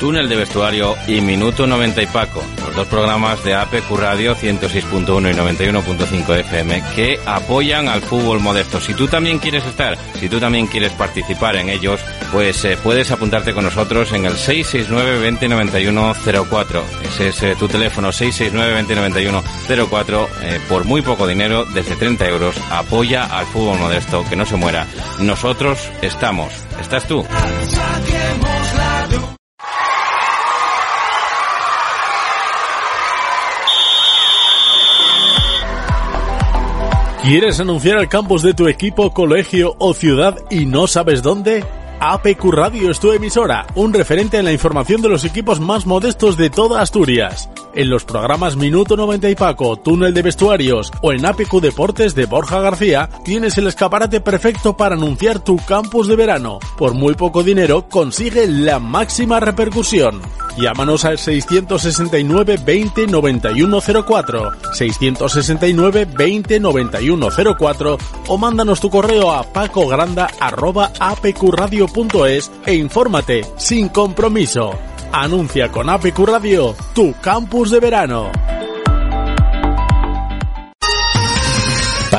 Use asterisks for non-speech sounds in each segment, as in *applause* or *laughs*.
Túnel de Vestuario y Minuto 90 y Paco, los dos programas de APQ Radio 106.1 y 91.5 FM que apoyan al fútbol modesto. Si tú también quieres estar, si tú también quieres participar en ellos, pues eh, puedes apuntarte con nosotros en el 669 2091 04. Ese es eh, tu teléfono 669 2091 04. por muy poco dinero, desde 30 euros, apoya al fútbol modesto, que no se muera. Nosotros estamos. ¿Estás tú? ¿Quieres anunciar al campus de tu equipo, colegio o ciudad y no sabes dónde? APQ Radio es tu emisora, un referente en la información de los equipos más modestos de toda Asturias. En los programas Minuto 90 y Paco, Túnel de Vestuarios o en APQ Deportes de Borja García, tienes el escaparate perfecto para anunciar tu campus de verano. Por muy poco dinero, consigue la máxima repercusión. Llámanos al 669 20 91 04, 669 20 91 04 o mándanos tu correo a pacogranda@apqradio.es e infórmate sin compromiso. Anuncia con APQ Radio tu campus de verano.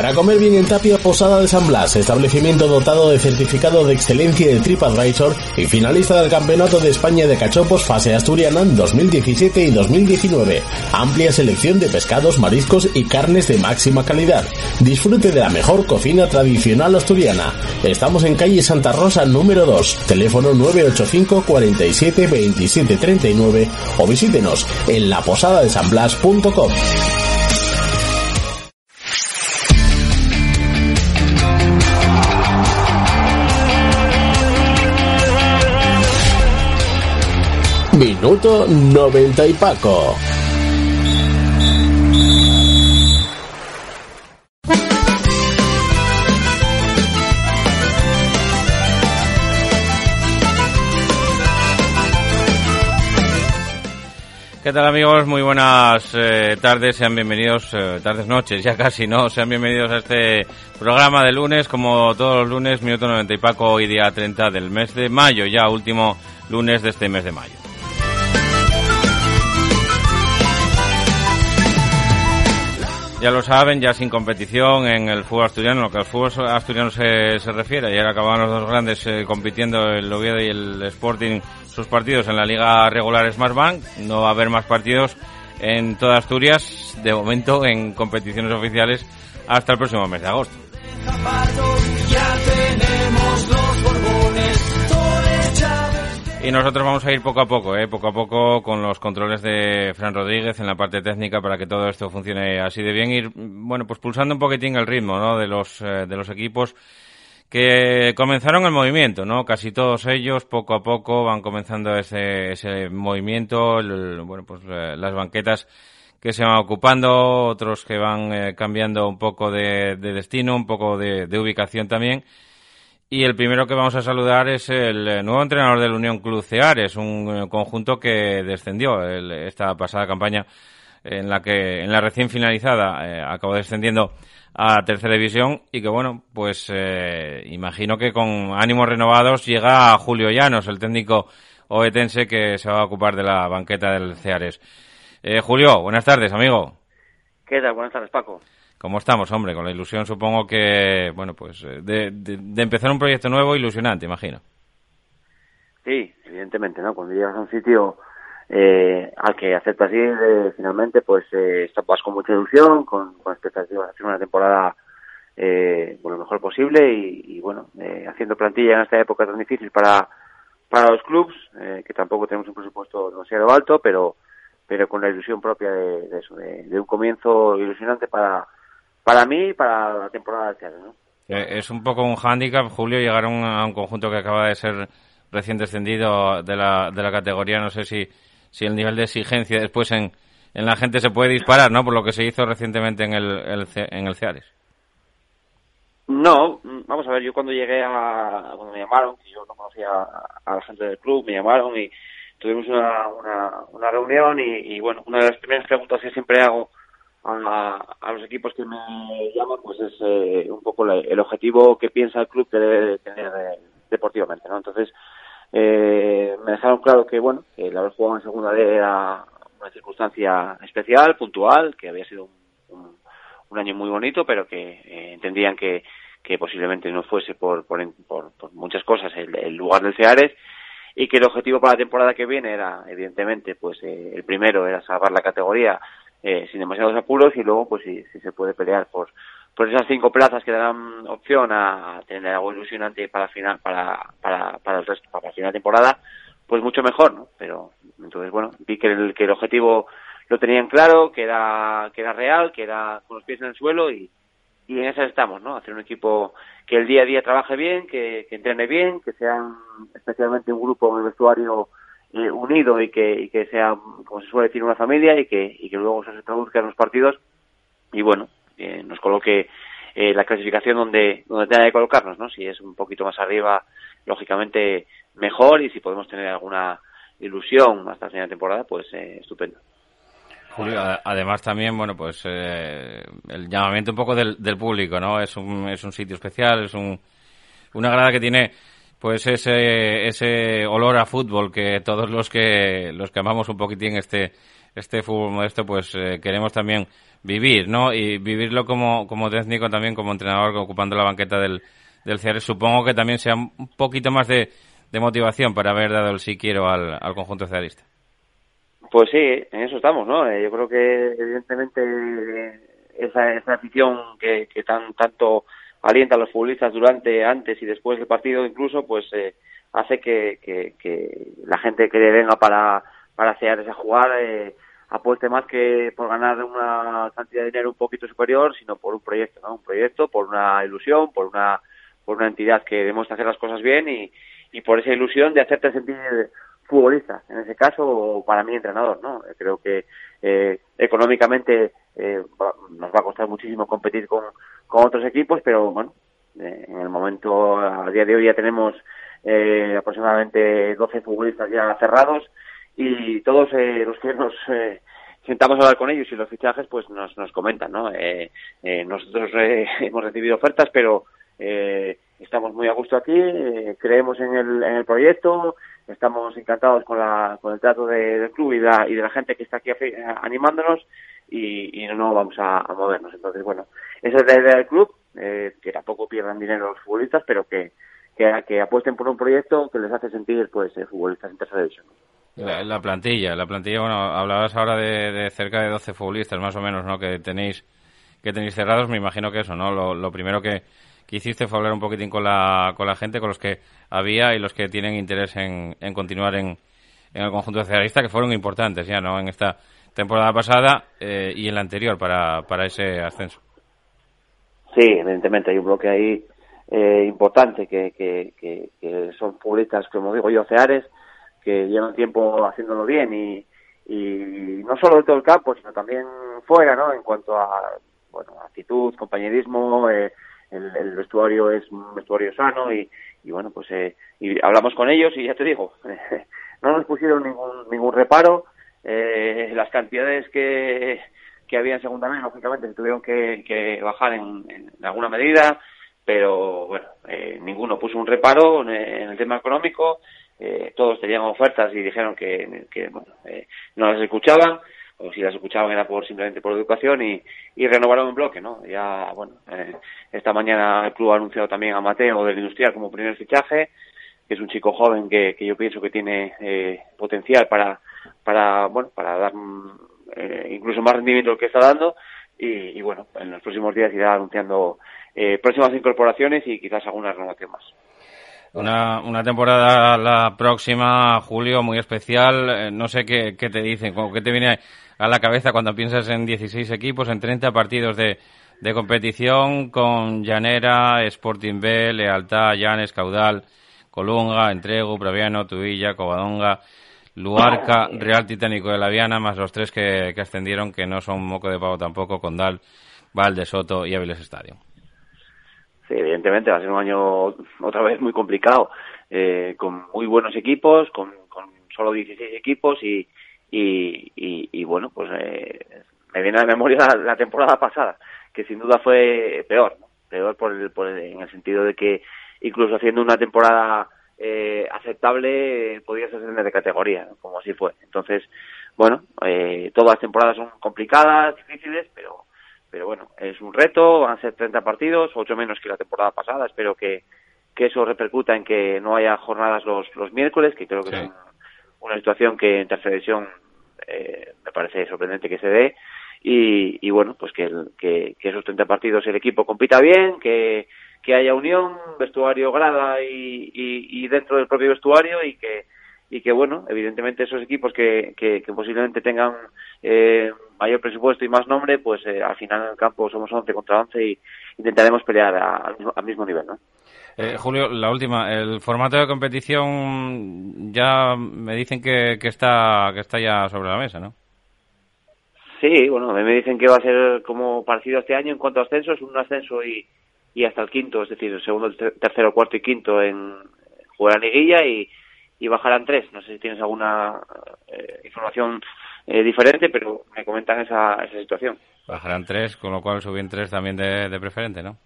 Para comer bien en Tapia, Posada de San Blas, establecimiento dotado de certificado de excelencia de TripAdvisor y finalista del Campeonato de España de Cachopos Fase Asturiana en 2017 y 2019. Amplia selección de pescados, mariscos y carnes de máxima calidad. Disfrute de la mejor cocina tradicional asturiana. Estamos en calle Santa Rosa número 2, teléfono 985 47 27 39 o visítenos en laposadadesanblas.com. Minuto 90 y Paco. ¿Qué tal amigos? Muy buenas eh, tardes, sean bienvenidos, eh, tardes, noches, ya casi, ¿no? Sean bienvenidos a este programa de lunes, como todos los lunes, minuto 90 y Paco, hoy día 30 del mes de mayo, ya último lunes de este mes de mayo. Ya lo saben, ya sin competición en el fútbol asturiano, lo que al fútbol asturiano se, se refiere. Ayer acababan los dos grandes eh, compitiendo, el Oviedo y el Sporting, sus partidos en la liga regular Smartbank. No va a haber más partidos en toda Asturias, de momento en competiciones oficiales, hasta el próximo mes de agosto. Y nosotros vamos a ir poco a poco, ¿eh? poco a poco con los controles de Fran Rodríguez en la parte técnica para que todo esto funcione así de bien. Ir, bueno, pues pulsando un poquitín el ritmo, ¿no? De los, eh, de los equipos que comenzaron el movimiento, ¿no? Casi todos ellos, poco a poco, van comenzando ese, ese movimiento, bueno, pues eh, las banquetas que se van ocupando, otros que van eh, cambiando un poco de, de, destino, un poco de, de ubicación también. Y el primero que vamos a saludar es el eh, nuevo entrenador del Unión Club Ceares, un eh, conjunto que descendió esta pasada campaña en la que en la recién finalizada eh, acabó descendiendo a tercera división y que bueno, pues eh, imagino que con ánimos renovados llega Julio Llanos, el técnico oetense que se va a ocupar de la banqueta del Ceares. Eh, Julio, buenas tardes, amigo. ¿Qué tal? Buenas tardes, Paco. ¿Cómo estamos, hombre? Con la ilusión, supongo que, bueno, pues de, de, de, empezar un proyecto nuevo, ilusionante, imagino. Sí, evidentemente, ¿no? Cuando llegas a un sitio eh, al que aceptas ir, eh, finalmente, pues eh, vas con mucha ilusión, con, con expectativas de hacer una temporada eh, lo mejor posible y, y bueno, eh, haciendo plantilla en esta época tan difícil para, para los clubs, eh, que tampoco tenemos un presupuesto demasiado alto, pero pero con la ilusión propia de, eso, de un comienzo ilusionante para para mí y para la temporada de año, ¿no? Es un poco un hándicap, Julio, llegar a un, a un, conjunto que acaba de ser recién descendido de la, de la categoría. No sé si, si el nivel de exigencia después en, en la gente se puede disparar, ¿no? Por lo que se hizo recientemente en el, el en el Ceares. No, vamos a ver, yo cuando llegué a, cuando me llamaron, que yo no conocía a, a la gente del club, me llamaron y tuvimos una, una, una reunión y, y, bueno, una de las primeras preguntas que siempre hago a, a los equipos que me llaman, pues es eh, un poco la, el objetivo que piensa el club que debe tener eh, deportivamente, ¿no? Entonces, eh, me dejaron claro que, bueno, el haber jugado en segunda D era una circunstancia especial, puntual, que había sido un, año muy bonito, pero que eh, entendían que, que posiblemente no fuese por, por, por, muchas cosas el, el, lugar del Ceares y que el objetivo para la temporada que viene era, evidentemente, pues eh, el primero era salvar la categoría eh, sin demasiados apuros y luego, pues si, si se puede pelear por, por esas cinco plazas que darán opción a tener algo ilusionante para final para para para el resto para la final de temporada pues mucho mejor no pero entonces bueno vi que el que el objetivo lo tenían claro que era que era real que era con los pies en el suelo y y en eso estamos no hacer un equipo que el día a día trabaje bien que, que entrene bien que sean especialmente un grupo en vestuario unido y que y que sea como se suele decir una familia y que y que luego se traduzca en los partidos y bueno eh, nos coloque eh, la clasificación donde, donde tenga que colocarnos, ¿no? Si es un poquito más arriba, lógicamente mejor y si podemos tener alguna ilusión hasta la final de temporada, pues eh, estupendo. Julio, además también, bueno, pues eh, el llamamiento un poco del, del, público, ¿no? Es un, es un sitio especial, es un, una grada que tiene pues ese, ese olor a fútbol que todos los que los que amamos un poquitín este este fútbol modesto pues eh, queremos también vivir, ¿no? Y vivirlo como, como técnico también, como entrenador, ocupando la banqueta del, del supongo que también sea un poquito más de, de motivación para haber dado el sí quiero al, al conjunto cearista. Pues sí, en eso estamos, ¿no? Eh, yo creo que evidentemente esa, esa afición que, que tan tanto alienta a los futbolistas durante, antes y después del partido incluso, pues eh, hace que, que, la gente que venga para, para hacer ese jugar eh, apueste más que por ganar una cantidad de dinero un poquito superior, sino por un proyecto, ¿no? Un proyecto, por una ilusión, por una, por una entidad que demuestra hacer las cosas bien y, y por esa ilusión de hacerte sentir futbolista, en ese caso, o para mí entrenador, ¿no? Creo que eh, económicamente eh, nos va a costar muchísimo competir con, con otros equipos, pero bueno, eh, en el momento, a día de hoy ya tenemos eh, aproximadamente 12 futbolistas ya cerrados, y todos eh, los que nos eh, sentamos a hablar con ellos y los fichajes pues nos, nos comentan, ¿no? Eh, nosotros *laughs* hemos recibido ofertas, pero estamos muy a gusto aquí, creemos en el, en el proyecto, estamos encantados con, la, con el trato de, del club y la, y de la gente que está aquí animándonos y, y no vamos a, movernos. Entonces, bueno, esa es la idea del club, eh, que tampoco pierdan dinero los futbolistas, pero que, que, apuesten por un proyecto que les hace sentir pues eh, futbolistas en tercera división. La, la, plantilla, la plantilla, bueno, hablabas ahora de, cerca de 12 futbolistas más o menos, ¿no? Que tenéis que tenéis cerrados, me imagino que eso, ¿no? Lo, lo primero que, que, hiciste fue hablar un poquitín con la, con la gente, con los que había y los que tienen interés en, en continuar en, en el conjunto cearista, que fueron importantes ya, ¿no? En esta temporada pasada eh, y en la anterior para, para ese ascenso. Sí, evidentemente hay un bloque ahí eh, importante que, que, que, que son futbolistas, como digo yo, ceares, que llevan tiempo haciéndolo bien y, y no solo dentro del campo, sino también fuera, ¿no? En cuanto a, bueno, actitud, compañerismo, eh, el, el, vestuario es un vestuario sano y, y bueno, pues eh, y hablamos con ellos y ya te digo, *laughs* no nos pusieron ningún, ningún reparo, eh, las cantidades que, que había en segunda vez, lógicamente, tuvieron que, que bajar en, en, alguna medida, pero bueno, eh, ninguno puso un reparo en, en el tema económico, eh, todos tenían ofertas y dijeron que, que bueno, eh, no las escuchaban o si las escuchaban era por simplemente por educación y, y renovaron en bloque, ¿no? Ya, bueno, eh, esta mañana el club ha anunciado también a Mateo del Industrial como primer fichaje, que es un chico joven que, que yo pienso que tiene eh, potencial para, para, bueno, para dar eh, incluso más rendimiento que está dando y, y, bueno, en los próximos días irá anunciando eh, próximas incorporaciones y quizás alguna renovación más. Una, una temporada la próxima, Julio, muy especial. Eh, no sé qué, qué te dicen, qué te viene a la cabeza cuando piensas en 16 equipos, en 30 partidos de, de competición con Llanera, Sporting B, Lealtad, Llanes, Caudal, Colunga, Entrego, Praviano, Tuilla, Covadonga, Luarca, Real Titánico de la Viana, más los tres que, que ascendieron, que no son moco de pavo tampoco, Condal, Valde, Soto y Áviles Estadio sí, evidentemente va a ser un año otra vez muy complicado, eh, con muy buenos equipos, con, con solo 16 equipos y, y, y, y bueno, pues eh, me viene a la memoria la, la, temporada pasada, que sin duda fue peor, ¿no? peor por el, por el, en el sentido de que incluso haciendo una temporada eh, aceptable podría ser de categoría, como así fue. Entonces, bueno, eh, todas las temporadas son complicadas, difíciles, pero pero bueno, es un reto, van a ser 30 partidos, ocho menos que la temporada pasada, espero que, que eso repercuta en que no haya jornadas los, los miércoles, que creo que es una situación que en tercera división eh, me parece sorprendente que se dé, y, y bueno, pues que, que, que esos 30 partidos el equipo compita bien, que que haya unión, vestuario grada y, y, dentro del propio vestuario y que y que bueno, evidentemente esos equipos que, que, posiblemente tengan eh, mayor presupuesto y más nombre, pues eh, al final en el campo somos 11 contra 11 y intentaremos pelear al mismo nivel, ¿no? Eh, Julio, la última, el formato de competición ya me dicen que, que está que está ya sobre la mesa, ¿no? Sí, bueno, me dicen que va a ser como parecido este año en cuanto a ascensos, un ascenso y, y hasta el quinto, es decir, el segundo, tercero, cuarto y quinto en jugar a liguilla y, y bajarán tres. No sé si tienes alguna eh, información eh, diferente, pero me comentan esa, esa situación. Bajarán tres, con lo cual suben tres también de, de preferente, ¿no?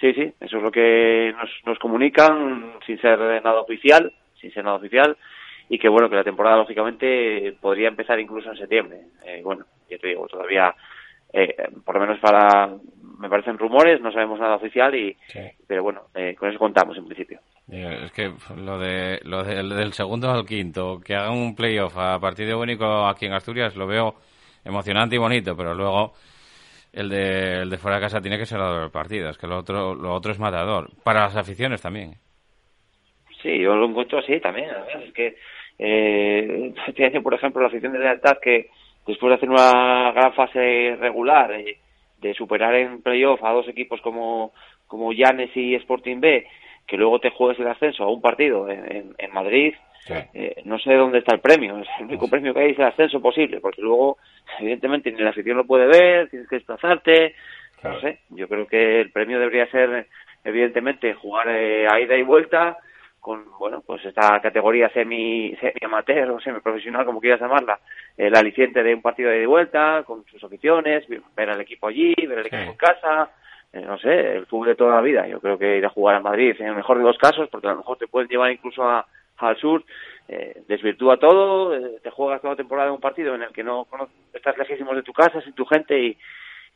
Sí, sí, eso es lo que nos, nos comunican sin ser nada oficial, sin ser nada oficial, y que bueno, que la temporada lógicamente podría empezar incluso en septiembre. Eh, bueno, ya te digo, todavía, eh, por lo menos para me parecen rumores, no sabemos nada oficial, y pero bueno, eh, con eso contamos en principio. Es que lo de lo del segundo al quinto, que hagan un playoff a partido único aquí en Asturias, lo veo emocionante y bonito, pero luego el de, el de fuera de casa tiene que ser los partidos, que lo otro, lo otro es matador. Para las aficiones también. Sí, yo lo encuentro así también. Es que, eh, *laughs* este por ejemplo, la afición de lealtad que después de hacer una gran fase regular, eh, de superar en playoff a dos equipos como, como Llanes y Sporting B, que luego te juegues el ascenso a un partido en, en, Madrid, eh, no sé dónde está el premio. Es el único premio que hay es el ascenso posible, porque luego, evidentemente, ni la afición lo puede ver, tienes que desplazarte. No sé, yo creo que el premio debería ser, evidentemente, jugar eh, a ida y vuelta con bueno pues esta categoría semi, semi amateur o semi profesional como quieras llamarla el aliciente de un partido de vuelta con sus aficiones ver al equipo allí ver al equipo en casa eh, no sé el fútbol de toda la vida. Yo creo que ir a jugar a Madrid en el mejor de los casos porque a lo mejor te pueden llevar incluso a, al sur eh, desvirtúa todo eh, te juegas toda la temporada en un partido en el que no, no estás lejísimos de tu casa sin tu gente y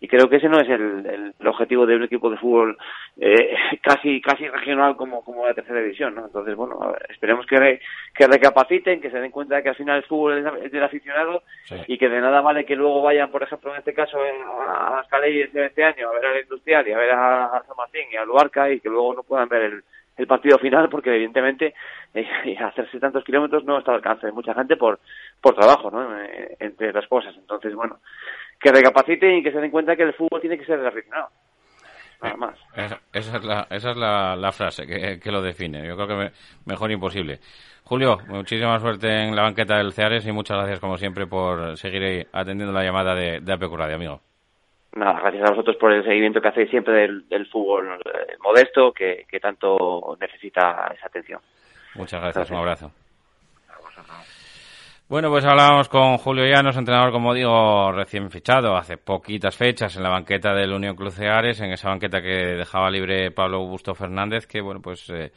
y creo que ese no es el, el, objetivo de un equipo de fútbol eh, *laughs* casi casi regional como, como la tercera división, ¿no? Entonces, bueno, esperemos que, que recapaciten, que se den cuenta de que al final el fútbol es, del aficionado y que de nada vale que luego vayan, por ejemplo, en este caso a las Caleyes de este año a ver al Industrial y a ver a, San Martín y a Luarca y que luego no puedan ver el, el partido final porque evidentemente eh, *laughs* hacerse tantos kilómetros no está al alcance de mucha gente por por trabajo no eh, entre las cosas. Entonces bueno que recapaciten y que se den cuenta que el fútbol tiene que ser aficionado. Nada más. Esa, es la, esa es la, la frase que, que, lo define. Yo creo que mejor imposible. Julio, muchísima suerte en la banqueta del Ceares y muchas gracias, como siempre, por seguir atendiendo la llamada de, de APQ Radio, amigo. Nada, gracias a vosotros por el seguimiento que hacéis siempre del, del fútbol eh, modesto que, que tanto necesita esa atención. Muchas gracias, un abrazo. Bueno, pues hablábamos con Julio Llanos, entrenador, como digo, recién fichado hace poquitas fechas en la banqueta del Unión Cruceares, en esa banqueta que dejaba libre Pablo Augusto Fernández, que, bueno, pues eh,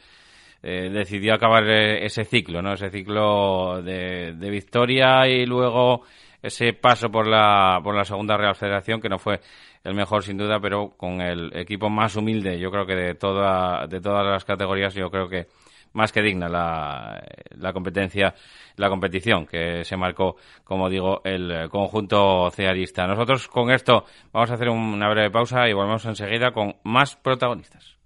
eh, decidió acabar eh, ese ciclo, ¿no? Ese ciclo de, de, victoria y luego ese paso por la, por la segunda Real Federación, que no fue el mejor sin duda, pero con el equipo más humilde, yo creo que de, toda, de todas las categorías, yo creo que más que digna la, la competencia, la competición que se marcó, como digo, el conjunto cearista. Nosotros con esto vamos a hacer una breve pausa y volvemos enseguida con más protagonistas.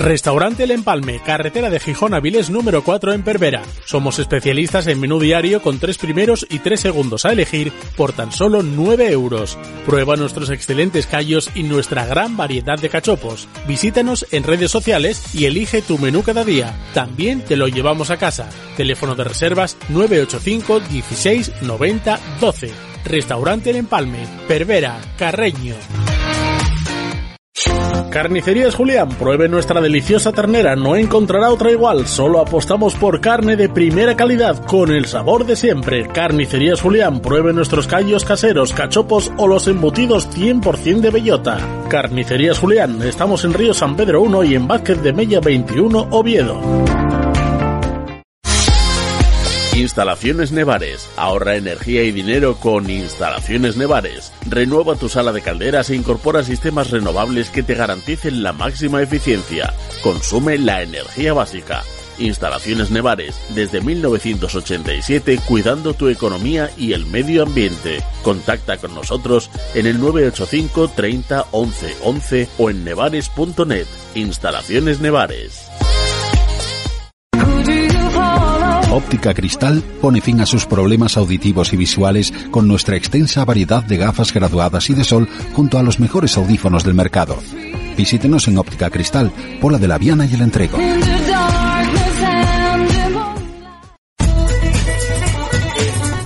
Restaurante El Empalme, carretera de Gijón a número 4 en Pervera. Somos especialistas en menú diario con tres primeros y tres segundos a elegir por tan solo 9 euros. Prueba nuestros excelentes callos y nuestra gran variedad de cachopos. Visítanos en redes sociales y elige tu menú cada día. También te lo llevamos a casa. Teléfono de reservas 985 16 90 12. Restaurante El Empalme, Pervera, Carreño. Carnicerías Julián, pruebe nuestra deliciosa ternera, no encontrará otra igual, solo apostamos por carne de primera calidad, con el sabor de siempre. Carnicerías Julián, pruebe nuestros callos caseros, cachopos o los embutidos 100% de bellota. Carnicerías Julián, estamos en Río San Pedro 1 y en Vázquez de Mella 21, Oviedo. Instalaciones Nevares. Ahorra energía y dinero con Instalaciones Nevares. Renueva tu sala de calderas e incorpora sistemas renovables que te garanticen la máxima eficiencia. Consume la energía básica. Instalaciones Nevares, desde 1987 cuidando tu economía y el medio ambiente. Contacta con nosotros en el 985 30 11 11 o en nevares.net. Instalaciones Nevares. Óptica Cristal pone fin a sus problemas auditivos y visuales con nuestra extensa variedad de gafas graduadas y de sol junto a los mejores audífonos del mercado. Visítenos en Óptica Cristal, Pola de la Viana y el Entrego.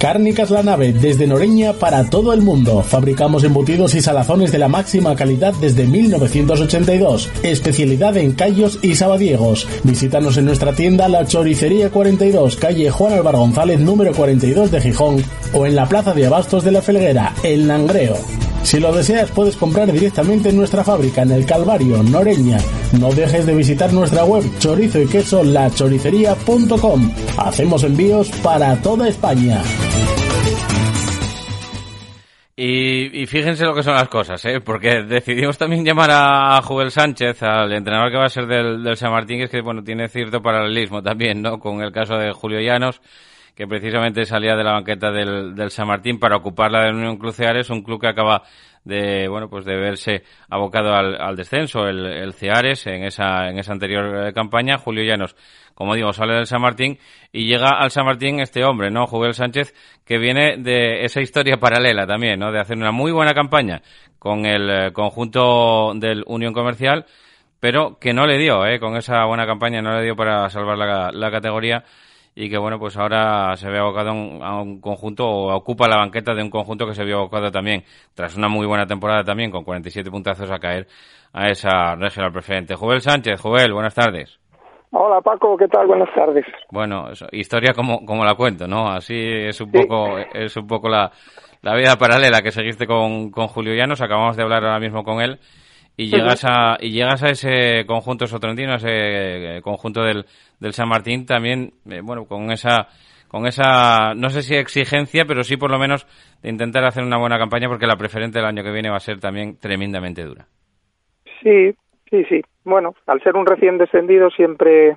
Cárnicas La Nave, desde Noreña para todo el mundo. Fabricamos embutidos y salazones de la máxima calidad desde 1982. Especialidad en callos y sabadiegos. Visítanos en nuestra tienda La Choricería 42, calle Juan Álvaro González, número 42 de Gijón, o en la Plaza de Abastos de la Felguera, El Langreo. Si lo deseas, puedes comprar directamente en nuestra fábrica en el Calvario, Noreña. No dejes de visitar nuestra web chorizo y queso lachoricería.com. Hacemos envíos para toda España. Y, fíjense lo que son las cosas, ¿eh? porque decidimos también llamar a Joel Sánchez, al entrenador que va a ser del, del San Martín, que es que bueno tiene cierto paralelismo también, ¿no? Con el caso de Julio Llanos que precisamente salía de la banqueta del, del San Martín para ocupar la de Unión Cruceares, un club que acaba de bueno pues de verse abocado al, al descenso el, el, Ceares en esa en esa anterior eh, campaña. Julio Llanos como digo sale del San Martín y llega al San Martín este hombre no Juguel Sánchez que viene de esa historia paralela también no de hacer una muy buena campaña con el eh, conjunto del Unión Comercial pero que no le dio eh con esa buena campaña no le dio para salvar la, la categoría y que bueno pues ahora se ve abocado a un conjunto o ocupa la banqueta de un conjunto que se vio abocado también tras una muy buena temporada también con 47 puntazos a caer a esa regional preferente. Joel Sánchez, Joel, buenas tardes. Hola Paco, ¿qué tal? Buenas tardes. Bueno, historia como, como la cuento, ¿no? Así es un poco es un poco la, la vida paralela que seguiste con, con Julio Llanos, acabamos de hablar ahora mismo con él y llegas a y llegas a ese conjunto sotrentino, a ese eh, conjunto del, del San Martín también, eh, bueno, con esa con esa no sé si exigencia, pero sí por lo menos de intentar hacer una buena campaña porque la preferente del año que viene va a ser también tremendamente dura. Sí, sí, sí. Bueno, al ser un recién descendido siempre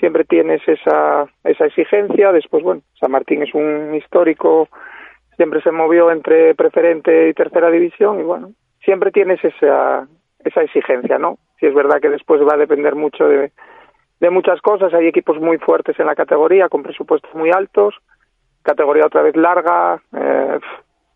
siempre tienes esa esa exigencia, después bueno, San Martín es un histórico siempre se movió entre preferente y tercera división y bueno, siempre tienes esa, esa exigencia, ¿no? Si es verdad que después va a depender mucho de, de muchas cosas, hay equipos muy fuertes en la categoría, con presupuestos muy altos, categoría otra vez larga, eh,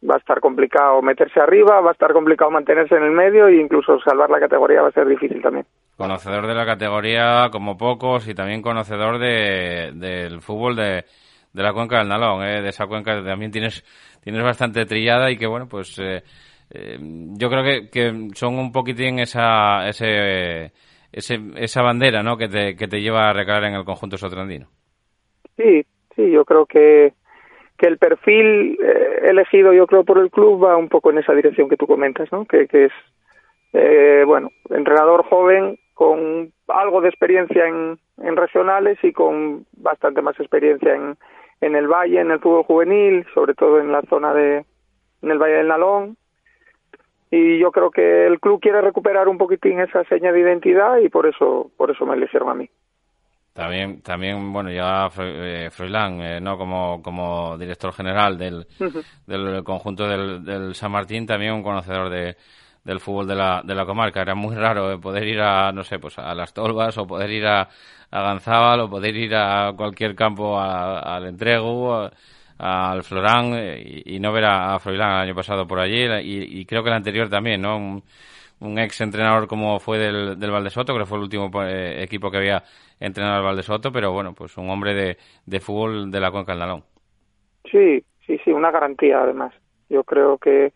va a estar complicado meterse arriba, va a estar complicado mantenerse en el medio e incluso salvar la categoría va a ser difícil también. Conocedor de la categoría como pocos y también conocedor de, del fútbol de, de la cuenca del Nalón, ¿eh? de esa cuenca que también tienes, tienes bastante trillada y que bueno, pues... Eh, eh, yo creo que, que, son un poquitín esa, ese, esa bandera ¿no? que, te, que te lleva a recalar en el conjunto sotrandino. Sí, sí, yo creo que, que el perfil eh, elegido, yo creo, por el club va un poco en esa dirección que tú comentas, ¿no? que, que es, eh, bueno, entrenador joven con algo de experiencia en, en regionales y con bastante más experiencia en, en el Valle, en el fútbol juvenil, sobre todo en la zona de en el Valle del Nalón y yo creo que el club quiere recuperar un poquitín esa seña de identidad y por eso por eso me eligieron a mí. También, también bueno, ya eh, Froilán, eh, ¿no? Como, como director general del, del conjunto del, del, San Martín, también un conocedor de, del fútbol de la, de la comarca. Era muy raro eh, poder ir a, no sé, pues a Las Tolvas o poder ir a, a Ganzábal o poder ir a cualquier campo al Entrego al Florán eh, y, no ver a, Froilán el año pasado por allí y, creo que el anterior también, ¿no? Un, ex entrenador como fue del, del Valdesoto, que fue el último eh, equipo que había entrenado al Valdesoto, pero bueno, pues un hombre de, de fútbol de la Cuenca del Nalón. Sí, sí, sí, una garantía además. Yo creo que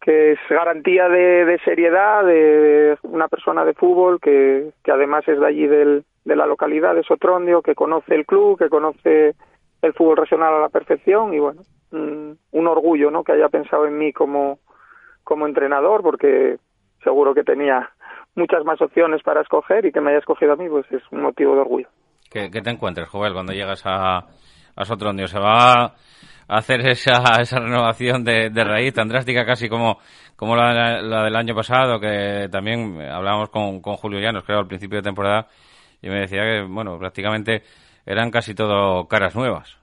que es garantía de, seriedad de una persona de fútbol que, que además es de allí del, de la localidad de Sotrondio, que conoce el club, que conoce el fútbol regional a la perfección y bueno, un orgullo ¿no? que haya pensado en mí como, como entrenador porque seguro que tenía muchas más opciones para escoger y que me haya escogido a mí pues es un motivo de orgullo. ¿Qué, te encuentras, Joel, cuando llegas a, a Sotrondio? ¿Se va hacer esa, esa renovación de, de raíz tan drástica casi como, como la, del año pasado, que también hablábamos con, con Julio Llanos, creo, al principio de temporada, y me decía que, bueno, prácticamente eran casi todo caras nuevas.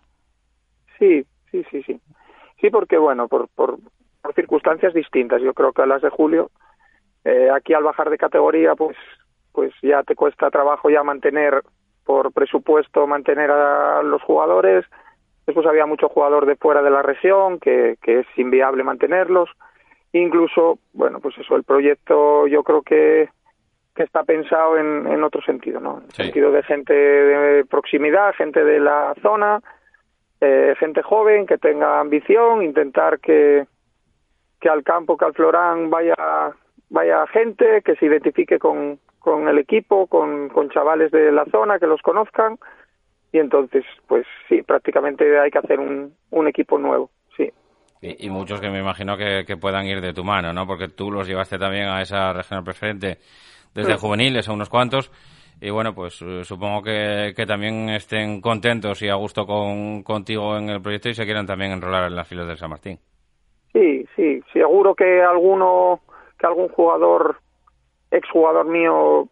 Sí, sí, sí, sí. Sí, porque, bueno, por, por, circunstancias distintas. Yo creo que a las de Julio, eh, aquí al bajar de categoría, pues, pues ya te cuesta trabajo ya mantener por presupuesto mantener a los jugadores Después había mucho jugador de fuera de la región que, que es inviable mantenerlos. Incluso, bueno, pues eso, el proyecto yo creo que, que está pensado en, en otro sentido, ¿no? En el sentido de gente de proximidad, gente de la zona, eh, gente joven que tenga ambición, intentar que, que al campo, que al Florán vaya, vaya gente, que se identifique con, con el equipo, con, con chavales de la zona, que los conozcan y entonces, pues sí, prácticamente hay que hacer un, un equipo nuevo, sí. Y, muchos que me imagino que, puedan ir de tu mano, ¿no? Porque tú los llevaste también a esa región preferente desde juveniles a unos cuantos. Y bueno, pues eh, supongo que, que también estén contentos y a gusto con, contigo en el proyecto y se quieran también enrolar en las filas del San Martín. Sí, sí, seguro que alguno, que algún jugador, exjugador mío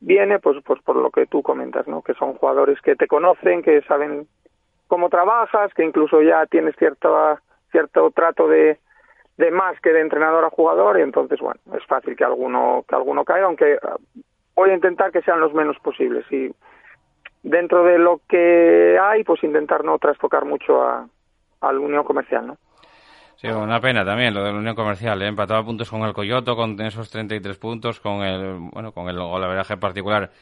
viene pues pues por lo que tú comentas no que son jugadores que te conocen que saben cómo trabajas que incluso ya tienes cierto cierto trato de de más que de entrenador a jugador y entonces bueno es fácil que alguno que alguno caiga aunque ah, voy a intentar que sean los menos posibles y dentro de lo que hay pues intentar no trastocar mucho a al unión comercial no Sí, una pena también lo de la Unión Comercial, ¿eh? empatado a puntos con el Coyoto, con esos 33 puntos, con el, bueno, con el golaveraje particular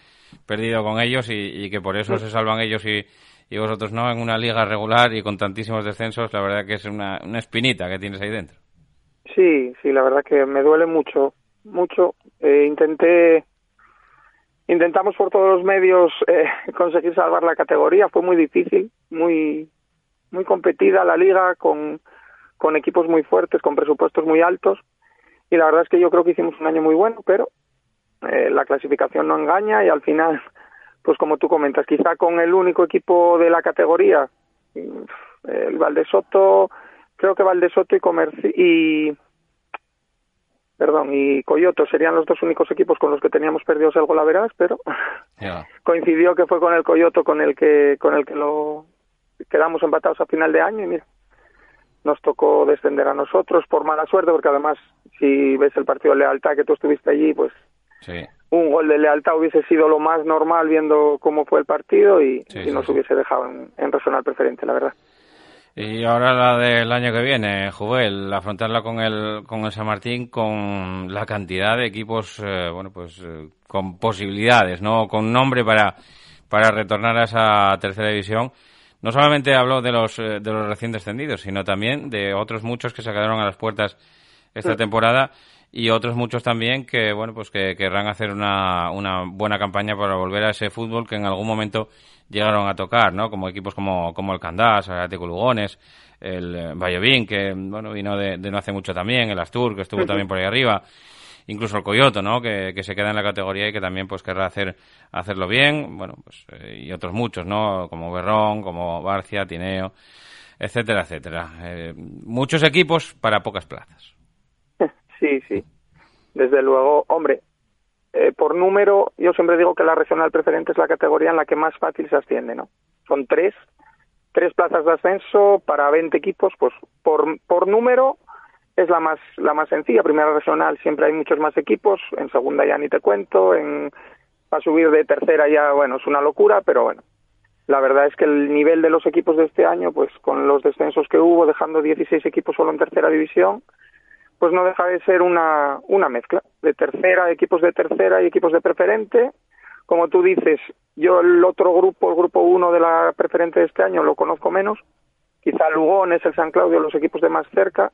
perdido con ellos y, que por eso se salvan ellos y, y, vosotros no en una liga regular y con tantísimos descensos, la verdad que es una, una espinita que tienes ahí dentro. Sí, sí, la verdad que me duele mucho, mucho. Eh, intenté, intentamos por todos los medios *laughs* eh, conseguir salvar la categoría, fue muy difícil, muy, muy competida la liga con con equipos muy fuertes, con presupuestos muy altos. Y la verdad es que yo creo que hicimos un año muy bueno, pero eh, la clasificación no engaña y al final, *laughs* pues como tú comentas, quizá con el único equipo de la categoría, el Valdesoto, creo que Valdesoto y Comerci y perdón, y Coyoto serían los dos únicos equipos con los que teníamos perdidos el Golaveras, pero *laughs* *laughs* coincidió que fue con el Coyoto con el que con el que lo quedamos empatados a final de año y mira, nos tocó descender a nosotros por mala suerte, porque además, si ves el partido de lealtad que tú estuviste allí, pues un gol de lealtad hubiese sido lo más normal viendo cómo fue el partido y, nos hubiese dejado en, en preferente, la verdad. Y ahora la del año que viene, Juvel, afrontarla con el, con el San Martín con la cantidad de equipos, eh, bueno, pues eh, con posibilidades, ¿no? Con nombre para, para retornar a esa tercera división no solamente hablo de los, eh, de los recién descendidos, sino también de otros muchos que se quedaron a las puertas esta temporada y otros muchos también que, bueno, pues que querrán hacer una, una buena campaña para volver a ese fútbol que en algún momento llegaron a tocar, ¿no? Como equipos como, como el Candás, el Atlético Lugones, el eh, Vallevín, que, bueno, vino de, de, no hace mucho también, el Astur, que estuvo también por ahí arriba incluso el Coyoto, ¿no? Que, que, se queda en la categoría y que también pues querrá hacer hacerlo bien, bueno, pues eh, y otros muchos, ¿no? Como Berrón, como Barcia, Tineo, etcétera, etcétera. Eh, muchos equipos para pocas plazas. *laughs* Sí, sí. Desde luego, hombre, eh, por número, yo siempre digo que la regional preferente es la categoría en la que más fácil se asciende, ¿no? Son tres, tres plazas de ascenso para 20 equipos, pues por, por número es la más la más sencilla. Primera regional siempre hay muchos más equipos, en segunda ya ni te cuento, en para subir de tercera ya bueno es una locura, pero bueno la verdad es que el nivel de los equipos de este año, pues con los descensos que hubo, dejando 16 equipos solo en tercera división, pues no deja de ser una una mezcla de tercera, equipos de tercera y equipos de preferente. Como tú dices, yo el otro grupo, el grupo uno de la preferente de este año, lo conozco menos. Quizá Lugones, el San Claudio, los equipos de más cerca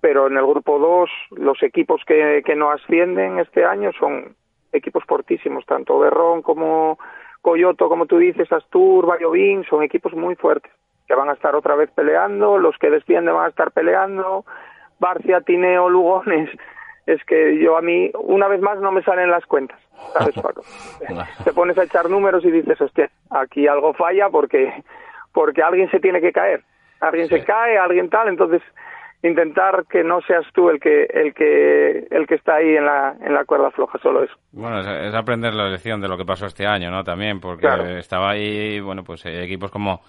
pero en el grupo 2 los equipos que, que no ascienden este año son equipos fortísimos, tanto Berrón como Coyoto, como tú dices, Astur, Vallovín, son equipos muy fuertes, que van a estar otra vez peleando, los que descienden van a estar peleando, Barcia, Tineo, Lugones, es que yo a mí una vez más no me salen las cuentas, ¿sabes, Paco? *laughs* Te pones a echar números y dices, hostia, aquí algo falla porque, porque alguien se tiene que caer, alguien se cae, alguien tal, entonces intentar que no seas tú el que el que el que está ahí en la en la cuerda floja solo eso. Bueno es, aprender la lección de lo que pasó este año no también porque estaba ahí bueno pues eh, equipos como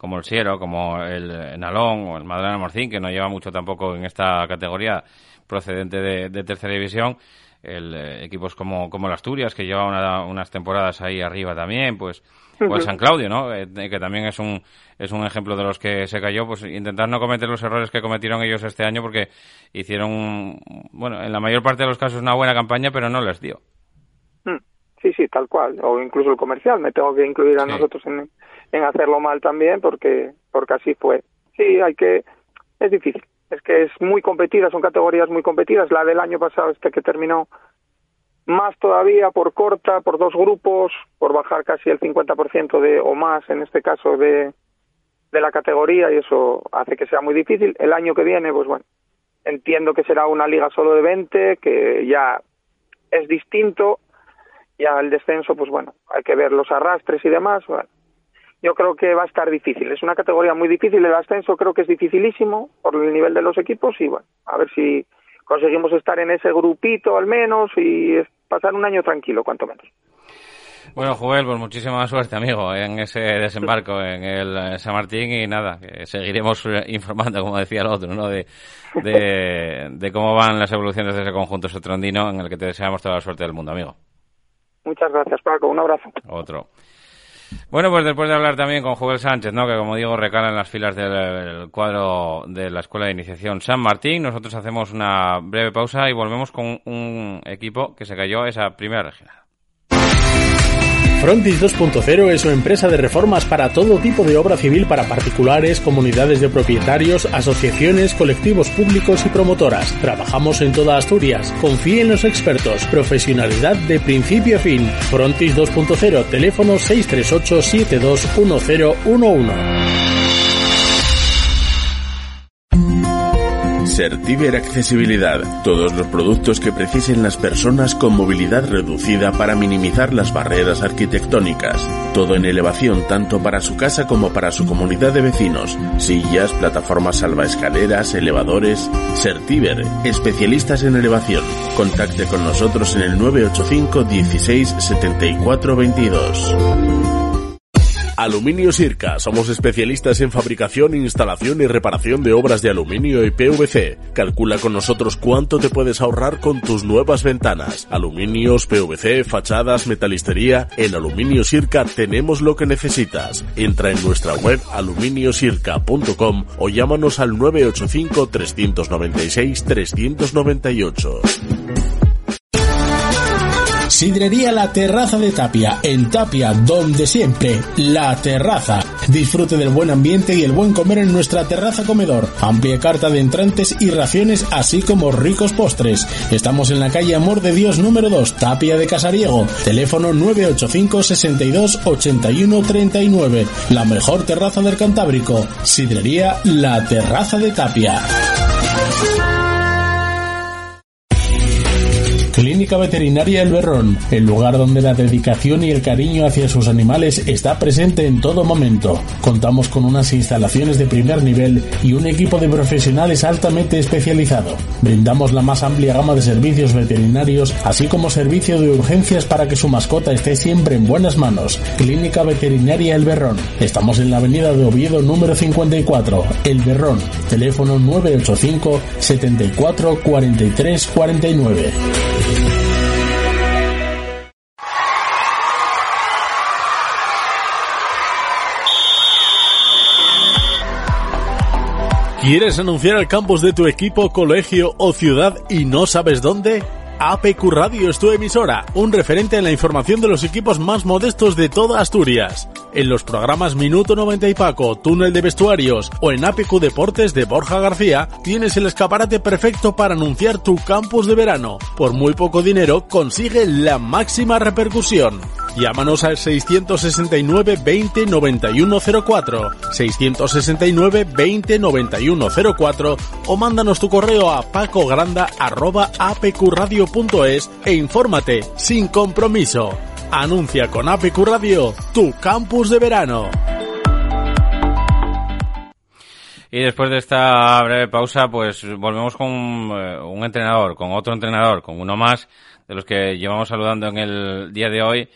como el Siero como el Nalón o el Madrid Morcín que no lleva mucho tampoco en esta categoría procedente de, tercera división el, eh, equipos como, como el Asturias, que lleva unas temporadas ahí arriba también, pues, o el San Claudio, ¿no? Eh, que también es un, es un ejemplo de los que se cayó, pues intentar no cometer los errores que cometieron ellos este año porque hicieron, bueno, en la mayor parte de los casos una buena campaña, pero no les dio. Mm, sí, sí, tal cual. O incluso el comercial, me tengo que incluir a nosotros en, en hacerlo mal también porque, porque así fue. Sí, hay que, es difícil es que es muy competida, son categorías muy competidas. La del año pasado, este que terminó más todavía por corta, por dos grupos, por bajar casi el 50% de, o más, en este caso, de, de la categoría y eso hace que sea muy difícil. El año que viene, pues bueno, entiendo que será una liga solo de 20, que ya es distinto. Ya el descenso, pues bueno, hay que ver los arrastres y demás. Bueno, yo creo que va a estar difícil. Es una categoría muy difícil. El ascenso creo que es dificilísimo por el nivel de los equipos y bueno, a ver si conseguimos estar en ese grupito al menos y pasar un año tranquilo, cuanto menos. Bueno, Joel, pues muchísima suerte, amigo, en ese desembarco en el San Martín y nada, seguiremos informando, como decía el otro, ¿no? De, de, cómo van las evoluciones de ese conjunto sotrondino en el que te deseamos toda la suerte del mundo, amigo. Muchas gracias, Paco. Un abrazo. Otro. Bueno, pues después de hablar también con Joel Sánchez, ¿no? que como digo recala en las filas del cuadro de la Escuela de Iniciación San Martín, nosotros hacemos una breve pausa y volvemos con un equipo que se cayó esa primera regional. Frontis 2.0 es una empresa de reformas para todo tipo de obra civil para particulares, comunidades de propietarios, asociaciones, colectivos públicos y promotoras. Trabajamos en toda Asturias. Confíe en los expertos. Profesionalidad de principio a fin. Frontis 2.0, teléfono 638 721011. Certiver Accesibilidad. Todos los productos que precisen las personas con movilidad reducida para minimizar las barreras arquitectónicas. Todo en elevación tanto para su casa como para su comunidad de vecinos. Sillas, plataformas salvaescaleras, elevadores. Certiver, especialistas en elevación. Contacte con nosotros en el 985 16 74 22. Aluminio Sirca. Somos especialistas en fabricación, instalación y reparación de obras de aluminio y PVC. Calcula con nosotros cuánto te puedes ahorrar con tus nuevas ventanas. Aluminios, PVC, fachadas, metalistería. En Aluminio Sirca tenemos lo que necesitas. Entra en nuestra web aluminiosirca.com o llámanos al 985 396 398. Sidrería La Terraza de Tapia, en Tapia, donde siempre, La Terraza. Disfrute del buen ambiente y el buen comer en nuestra terraza comedor. Amplia carta de entrantes y raciones, así como ricos postres. Estamos en la calle Amor de Dios número 2, Tapia de Casariego. Teléfono 985 62 81 39. La mejor terraza del Cantábrico. Sidrería La Terraza de Tapia. Clínica Veterinaria El Berrón, el lugar donde la dedicación y el cariño hacia sus animales está presente en todo momento. Contamos con unas instalaciones de primer nivel y un equipo de profesionales altamente especializado. Brindamos la más amplia gama de servicios veterinarios, así como servicio de urgencias para que su mascota esté siempre en buenas manos. Clínica Veterinaria El Berrón. Estamos en la avenida de Oviedo número 54, El Berrón. Teléfono 985 74 43 49. ¿Quieres anunciar al campus de tu equipo, colegio o ciudad y no sabes dónde? APQ Radio es tu emisora, un referente en la información de los equipos más modestos de toda Asturias. en los programas Minuto 90 y Paco, Túnel de Vestuarios o en APQ Deportes de Borja García, tienes el escaparate perfecto para anunciar tu campus de verano. Por muy poco dinero consigue la máxima repercusión. Llámanos al 669 20 91 04, 669 20 91 04 o mándanos tu correo a pacogranda@apqradio.es e infórmate sin compromiso. Anuncia con APQ Radio tu campus de verano. Y después de esta breve pausa, pues volvemos con eh, un entrenador, con otro entrenador, con uno más de los que llevamos saludando en el día de hoy.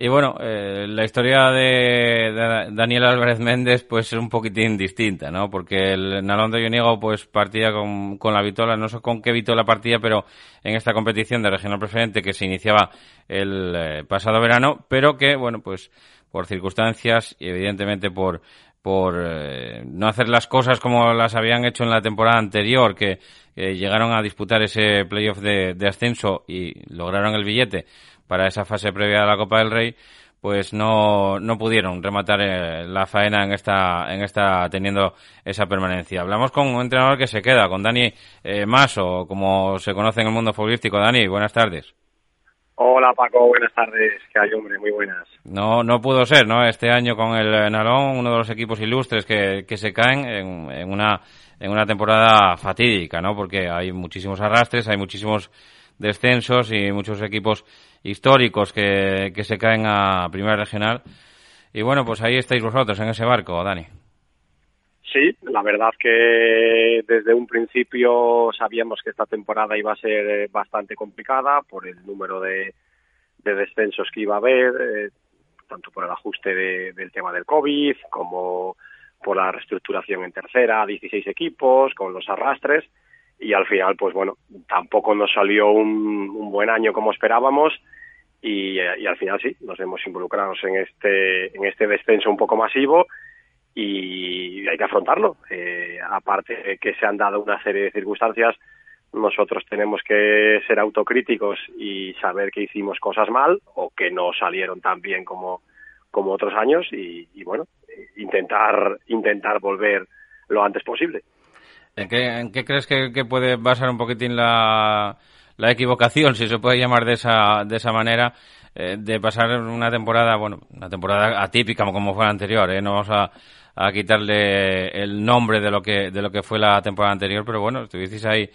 Y bueno, eh, la historia de, Daniel Álvarez Méndez pues es un poquitín distinta, ¿no? Porque el Nalón de Ionigo pues partía con, con la vitola, no sé con qué vitola partía, pero en esta competición de regional preferente que se iniciaba el eh, pasado verano, pero que, bueno, pues por circunstancias y evidentemente por por eh, no hacer las cosas como las habían hecho en la temporada anterior, que, llegaron a disputar ese playoff de, ascenso y lograron el billete para esa fase previa a la Copa del Rey, pues no, no pudieron rematar eh, la faena en esta, en esta teniendo esa permanencia. Hablamos con un entrenador que se queda, con Dani eh, Maso, como se conoce en el mundo futbolístico. Dani, buenas tardes. Hola Paco, buenas tardes. Que hay, hombre, muy buenas. No, no pudo ser, ¿no? Este año con el Nalón, uno de los equipos ilustres que, que se caen en, en, una, en una temporada fatídica, ¿no? Porque hay muchísimos arrastres, hay muchísimos descensos y muchos equipos históricos que, que se caen a Primera Regional. Y bueno, pues ahí estáis vosotros en ese barco, Dani. Sí, la verdad que desde un principio sabíamos que esta temporada iba a ser eh, bastante complicada por el número de, descensos que iba a haber, eh, tanto por el ajuste del tema del COVID como por la reestructuración en tercera, 16 equipos, con los arrastres, y al final, pues bueno, tampoco nos salió un, buen año como esperábamos, y, y, al final sí, nos hemos involucrado en este, en este descenso un poco masivo, y hay que afrontarlo. Eh, aparte que se han dado una serie de circunstancias, nosotros tenemos que ser autocríticos y saber que hicimos cosas mal o que no salieron tan bien como, como otros años y, bueno, intentar, intentar volver lo antes posible. ¿En qué, en qué crees que, puede basar un poquitín la, la equivocación, si se puede llamar de esa, de esa manera, eh, de pasar una temporada, bueno, una temporada atípica como fue la anterior, ¿eh? no vamos a, a quitarle el nombre de lo que de lo que fue la temporada anterior, pero bueno, estuvisteis ahí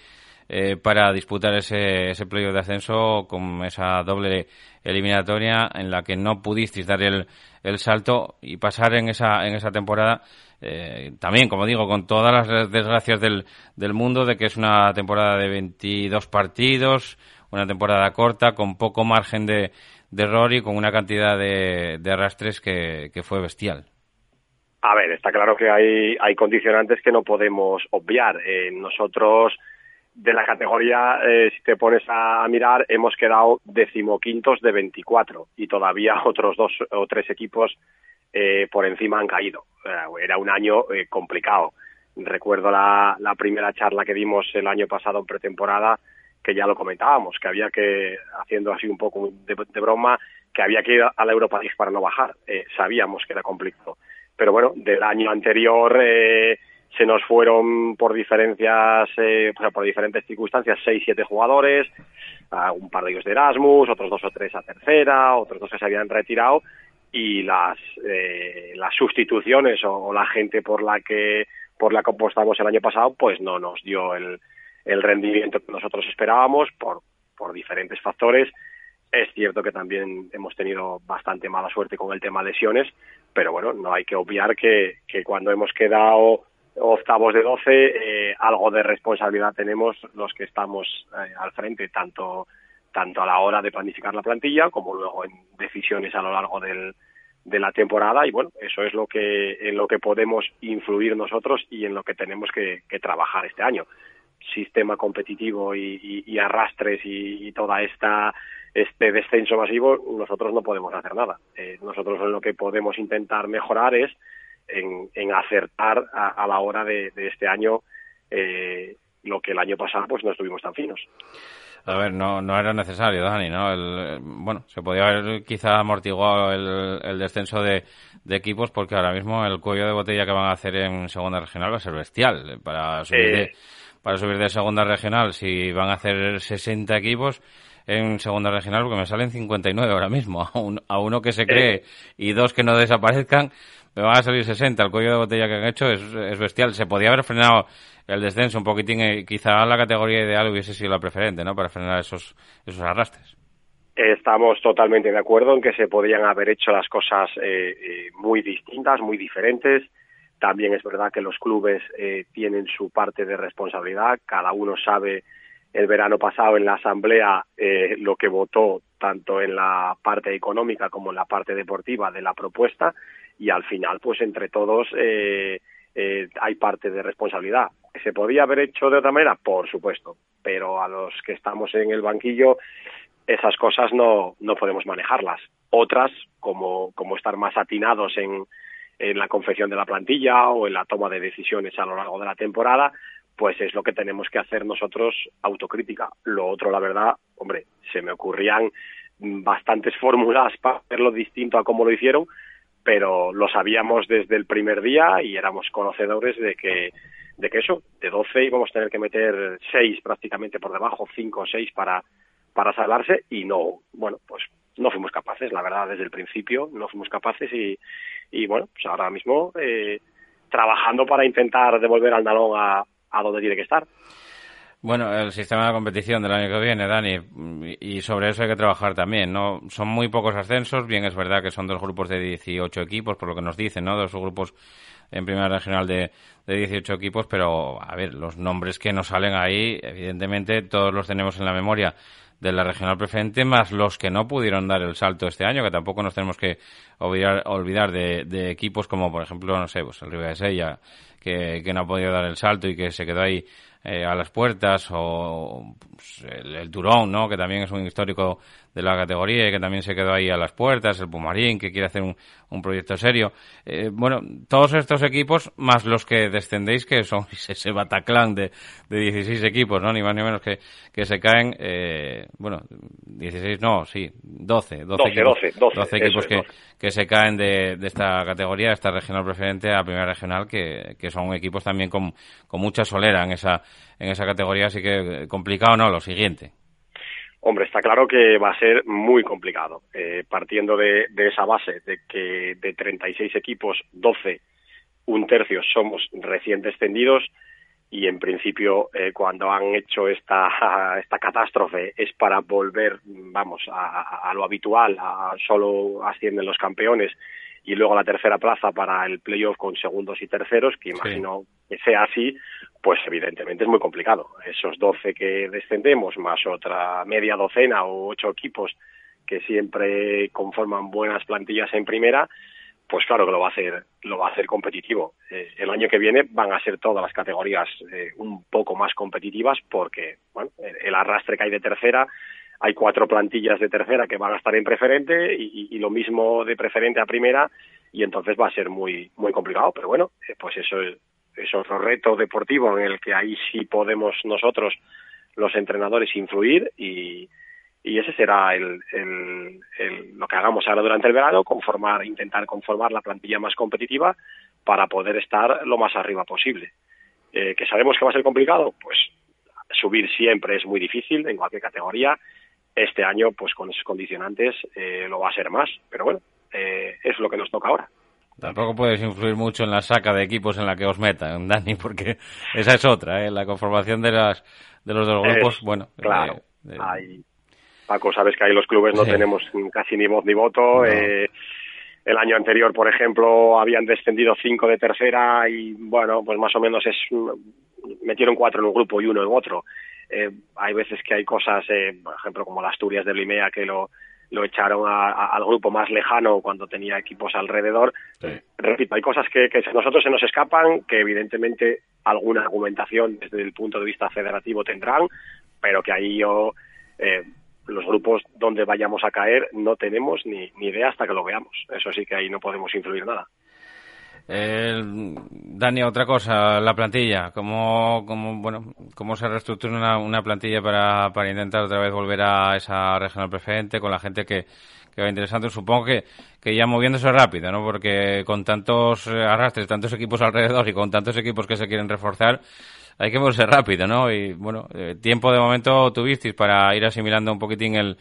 eh, para disputar ese, ese playoff de ascenso con esa doble eliminatoria en la que no pudisteis dar el, el salto y pasar en esa, en esa temporada eh, también, como digo, con todas las desgracias del, del mundo, de que es una temporada de 22 partidos, una temporada corta, con poco margen de, error y con una cantidad de, de arrastres que, que fue bestial. A ver, está claro que hay, hay condicionantes que no podemos obviar. Eh, nosotros, de la categoría, eh, si te pones a, mirar, hemos quedado decimoquintos de 24 y todavía *laughs* otros dos o tres equipos eh, por encima han caído. era un año complicado. Recuerdo la, la primera charla que dimos el año pasado en pretemporada, que ya lo comentábamos, que había que, haciendo así un poco de, broma, que había que ir a la Europa League para no bajar. sabíamos que era complicado pero bueno, del año anterior eh, se nos fueron por diferencias, eh, o por diferentes circunstancias, seis, siete jugadores, un par de ellos de Erasmus, otros dos o tres a tercera, otros dos que se habían retirado y las eh, las sustituciones o, la gente por la que por la que apostamos el año pasado, pues no nos dio el, el rendimiento que nosotros esperábamos por por diferentes factores. Es cierto que también hemos tenido bastante mala suerte con el tema lesiones, pero bueno, no hay que obviar que, que cuando hemos quedado octavos de doce, eh, algo de responsabilidad tenemos los que estamos eh, al frente, tanto, tanto a la hora de planificar la plantilla como luego en decisiones a lo largo del, de la temporada y bueno, eso es lo que, en lo que podemos influir nosotros y en lo que tenemos que, que trabajar este año. Sistema competitivo y, y, arrastres y toda esta este descenso masivo, nosotros no podemos hacer nada. Eh, nosotros lo que podemos intentar mejorar es en, en acertar a, la hora de, este año eh, lo que el año pasado pues no estuvimos tan finos. A ver, no, no era necesario, Dani, ¿no? El, bueno, se podía haber quizá amortiguado el, el descenso de, de, equipos porque ahora mismo el cuello de botella que van a hacer en segunda regional va a ser bestial. Para subir, de, para subir de segunda regional, si van a hacer 60 equipos en segunda regional, porque me salen 59 ahora mismo, *laughs* a, a uno que se cree y dos que no desaparezcan, me van a salir 60. El cuello de botella que han hecho es, es bestial. Se podía haber frenado el descenso un poquitín, eh, quizá la categoría ideal hubiese sido la preferente, ¿no? Para frenar esos, esos arrastres. Estamos totalmente de acuerdo en que se podían haber hecho las cosas eh, eh, muy distintas, muy diferentes. También es verdad que los clubes eh, tienen su parte de responsabilidad. Cada uno sabe el verano pasado en la asamblea eh, lo que votó tanto en la parte económica como en la parte deportiva de la propuesta y al final pues entre todos eh, eh, hay parte de responsabilidad. ¿Se podía haber hecho de otra manera? Por supuesto, pero a los que estamos en el banquillo esas cosas no, no podemos manejarlas. Otras, como, como estar más atinados en, en la confección de la plantilla o en la toma de decisiones a lo largo de la temporada, pues es lo que tenemos que hacer nosotros autocrítica. Lo otro, la verdad, hombre, se me ocurrían bastantes *laughs* fórmulas para hacerlo distinto a cómo lo hicieron, pero lo sabíamos desde el primer día y éramos conocedores de que de que eso, de 12 íbamos a tener que meter 6 prácticamente por debajo, 5 o 6 para, para salvarse y no, bueno, pues no fuimos capaces, la verdad, desde el principio no fuimos capaces y, y bueno, pues ahora mismo eh, trabajando para intentar devolver al Nalón a, a donde tiene que estar. Bueno, el sistema de competición del año que viene, Dani, y sobre eso hay que trabajar también, ¿no? Son muy pocos ascensos, bien es verdad que son dos grupos de 18 equipos, por lo que nos dicen, ¿no? Dos grupos en primera regional de, de 18 equipos, pero, a ver, los nombres que nos salen ahí, evidentemente todos los tenemos en la memoria de la regional preferente, más los que no pudieron dar el salto este año, que tampoco nos tenemos que olvidar, olvidar de, de equipos como, por ejemplo, no sé, pues el Riva de Sella, que, que no ha podido dar el salto y que se quedó ahí eh, a las puertas, o pues, el, el, Turón, ¿no? que también es un histórico de la categoría y que también se quedó ahí a las puertas, el Pumarín, que quiere hacer un, un proyecto serio. Eh, bueno, todos estos equipos, más los que descendéis, que son *laughs* ese Bataclan de, de 16 equipos, ¿no? ni más ni menos que, que se caen, eh, bueno, 16 no, sí, 12, 12, 12 equipos, 12, 12, 12 equipos es, que, 12. que se caen de, de esta categoría, de esta regional preferente a primera regional, que, que son equipos también con, con mucha solera en esa, en esa categoría, así que complicado no, lo siguiente. Hombre, está claro que va a ser muy complicado, eh, partiendo de, de, esa base de que de 36 equipos, 12, un tercio somos recién descendidos y en principio eh, cuando han hecho esta, *laughs* esta catástrofe es para volver, vamos, a, a lo habitual, a solo ascienden los campeones y luego la tercera plaza para el playoff con segundos y terceros, que imagino sí. Sea así, pues evidentemente es muy complicado. Esos 12 que descendemos, más otra media docena o ocho equipos que siempre conforman buenas plantillas en primera, pues claro que lo va a hacer, lo va a hacer competitivo. Eh, el año que viene van a ser todas las categorías eh, un poco más competitivas porque, bueno, el arrastre que hay de tercera hay cuatro plantillas de tercera que van a estar en preferente y, y, lo mismo de preferente a primera y entonces va a ser muy muy complicado pero bueno eh, pues eso es, otro reto deportivo en el que ahí sí podemos nosotros los entrenadores influir y, y ese será el, el, el, lo que hagamos ahora durante el verano conformar intentar conformar la plantilla más competitiva para poder estar lo más arriba posible eh, que sabemos que va a ser complicado pues subir siempre es muy difícil en cualquier categoría este año, pues con esos condicionantes, eh, lo va a ser más. Pero bueno, eh, es lo que nos toca ahora. Tampoco puedes influir mucho en la saca de equipos en la que os metan, *laughs* Dani, porque esa es otra, ¿eh? La conformación de las de los dos grupos, es, bueno. Claro. Eh, hay, Paco, sabes que ahí los clubes no sí. tenemos casi ni voz ni voto. No. Eh, el año anterior, por ejemplo, habían descendido cinco de tercera y, bueno, pues más o menos es metieron cuatro en un grupo y uno en otro. Eh, hay veces que hay cosas, eh, por ejemplo, como las Asturias de Limea, que lo, lo echaron a, a, al grupo más lejano cuando tenía equipos alrededor. Sí. Repito, hay cosas que, que a nosotros se nos escapan, que evidentemente alguna argumentación desde el punto de vista federativo tendrán, pero que ahí yo, eh, los grupos donde vayamos a caer, no tenemos ni, ni idea hasta que lo veamos. Eso sí que ahí no podemos influir nada. Dani, otra cosa, la plantilla. ¿Cómo, cómo, bueno, cómo se reestructura una, una plantilla para, para intentar otra vez volver a esa regional preferente con la gente que, que va interesando? Supongo que, que ya moviéndose rápido, ¿no? Porque con tantos arrastres, tantos equipos alrededor y con tantos equipos que se quieren reforzar, hay que moverse rápido, ¿no? Y bueno, eh, tiempo de momento tuvisteis para ir asimilando un poquitín el,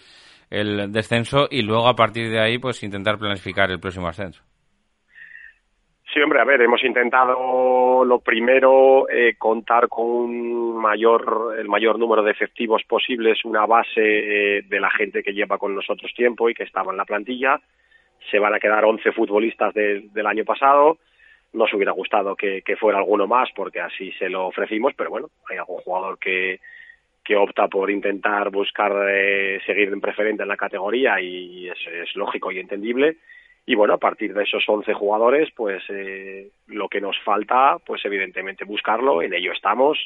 el descenso y luego a partir de ahí pues intentar planificar el próximo ascenso. Sí, hombre, a ver, hemos intentado lo primero eh, contar con un mayor, el mayor número de efectivos posibles, una base eh, de la gente que lleva con nosotros tiempo y que estaba en la plantilla. Se van a quedar 11 futbolistas del año pasado. Nos hubiera gustado que, fuera alguno más porque así se lo ofrecimos, pero bueno, hay algún jugador que, que opta por intentar buscar eh, seguir en preferente en la categoría y es, es lógico y entendible y bueno, a partir de esos 11 jugadores, pues eh, lo que nos falta, pues evidentemente buscarlo, en ello estamos.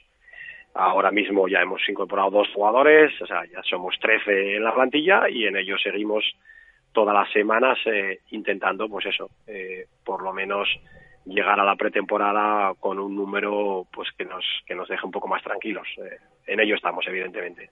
Ahora mismo ya hemos incorporado dos jugadores, o sea, ya somos 13 en la plantilla y en ello seguimos todas las semanas eh, intentando, pues eso, eh, por lo menos llegar a la pretemporada con un número pues que nos que nos deje un poco más tranquilos. Eh, en ello estamos, evidentemente.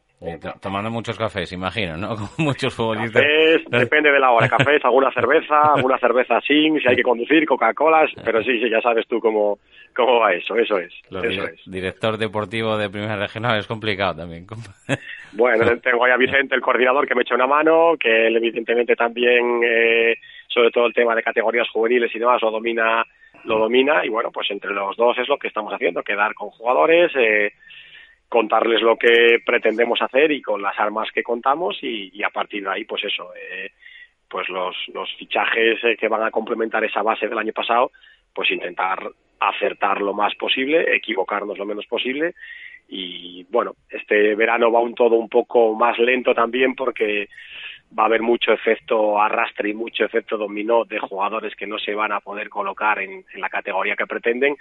tomando muchos cafés, imagino, ¿no? *laughs* muchos futbolistas. depende de la hora. Cafés, alguna cerveza, *laughs* alguna cerveza sin, si hay que conducir, Coca-Colas, pero sí, sí, ya sabes tú cómo, cómo va eso, eso es. eso es. Director deportivo de Primera Regional es complicado también. *laughs* bueno, tengo ahí a Vicente, el coordinador, que me echa una mano, que él evidentemente también, eh, sobre todo el tema de categorías juveniles y demás, lo domina lo domina y bueno, pues entre los dos es lo que estamos haciendo, quedar con jugadores, eh, contarles lo que pretendemos hacer y con las armas que contamos y, a partir de ahí pues eso, eh, pues los, los fichajes eh, que van a complementar esa base del año pasado, pues intentar acertar lo más posible, equivocarnos lo menos posible. Y bueno, este verano va un todo un poco más lento también porque va a haber mucho efecto arrastre y mucho efecto dominó de jugadores que no se van a poder colocar en, la categoría que pretenden.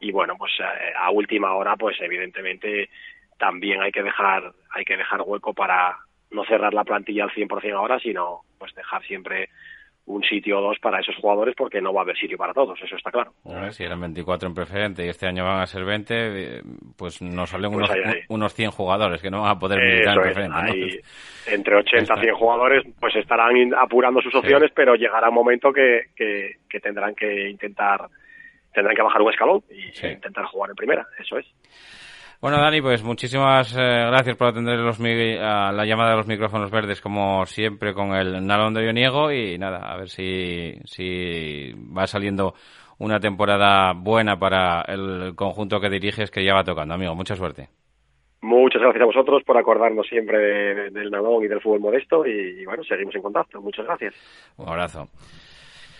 Y bueno pues eh, a, última hora pues evidentemente también hay que dejar hay que dejar hueco para no cerrar la plantilla al 100% ahora sino pues dejar siempre un sitio o dos para esos jugadores porque no va a haber sitio para todos, eso está claro. si eran 24 en preferente y este año van a ser 20, eh, pues nos salen pues unos, unos 100 jugadores que no van a poder militar en preferente. Entre 80 y 100 jugadores pues estarán apurando sus opciones, pero llegará un momento que, que, tendrán que intentar tendrán que bajar un escalón y intentar jugar en primera, eso es. Bueno, Dani, pues muchísimas eh, gracias por atender los, la llamada de los micrófonos verdes, como siempre, con el Nalón de Ioniego. Y nada, a ver si, si va saliendo una temporada buena para el conjunto que diriges, que ya va tocando, amigo. Mucha suerte. Muchas gracias a vosotros por acordarnos siempre del Nalón y del fútbol modesto. Y, y bueno, seguimos en contacto. Muchas gracias. Un abrazo.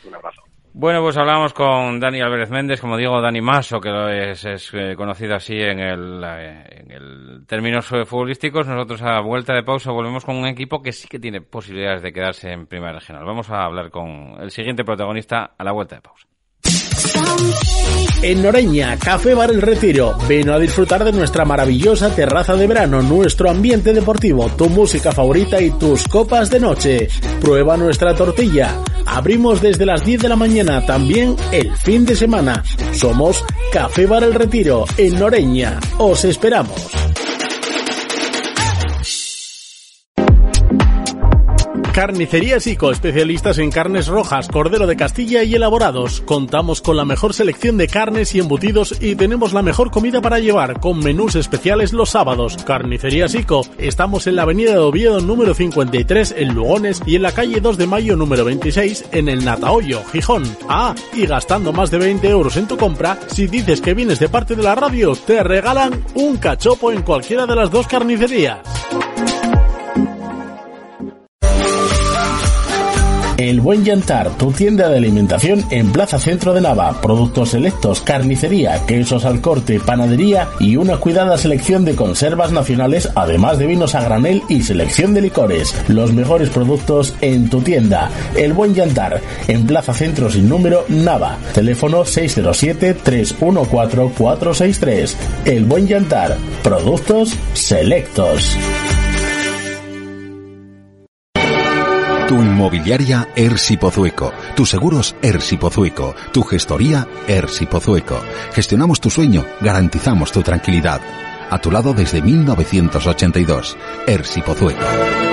Un abrazo. Bueno, pues hablamos con Dani Álvarez Méndez, como digo, Dani Maso, que es, es eh, conocido así en el, eh, en el términos futbolísticos. Nosotros a vuelta de pausa volvemos con un equipo que sí que tiene posibilidades de quedarse en Primera Regional. Vamos a hablar con el siguiente protagonista a la vuelta de pausa. En Noreña, Café Bar El Retiro. Ven a disfrutar de nuestra maravillosa terraza de verano, nuestro ambiente deportivo, tu música favorita y tus copas de noche. Prueba nuestra tortilla. Abrimos desde las 10 de la mañana, también el fin de semana. Somos Café Bar El Retiro, en Noreña. Os esperamos. Carnicería Sico, especialistas en carnes rojas, cordero de Castilla y elaborados. Contamos con la mejor selección de carnes y embutidos y tenemos la mejor comida para llevar, con menús especiales los sábados. Carnicería Sico, estamos en la avenida de Oviedo número 53 en Lugones y en la calle 2 de Mayo número 26 en el Natahoyo, Gijón. Ah, y gastando más de 20 euros en tu compra, si dices que vienes de parte de la radio, te regalan un cachopo en cualquiera de las dos carnicerías. El Buen Yantar, tu tienda de alimentación en Plaza Centro de Nava. Productos selectos, carnicería, quesos al corte, panadería y una cuidada selección de conservas nacionales, además de vinos a granel y selección de licores. Los mejores productos en tu tienda. El Buen Yantar, en Plaza Centro sin número Nava. Teléfono 607-314-463. El Buen Yantar, productos selectos. Tu inmobiliaria Ersi Pozueco, tus seguros Ersi Pozueco, tu gestoría Ersi Pozueco. Gestionamos tu sueño, garantizamos tu tranquilidad. A tu lado desde 1982. Ersi Pozueco.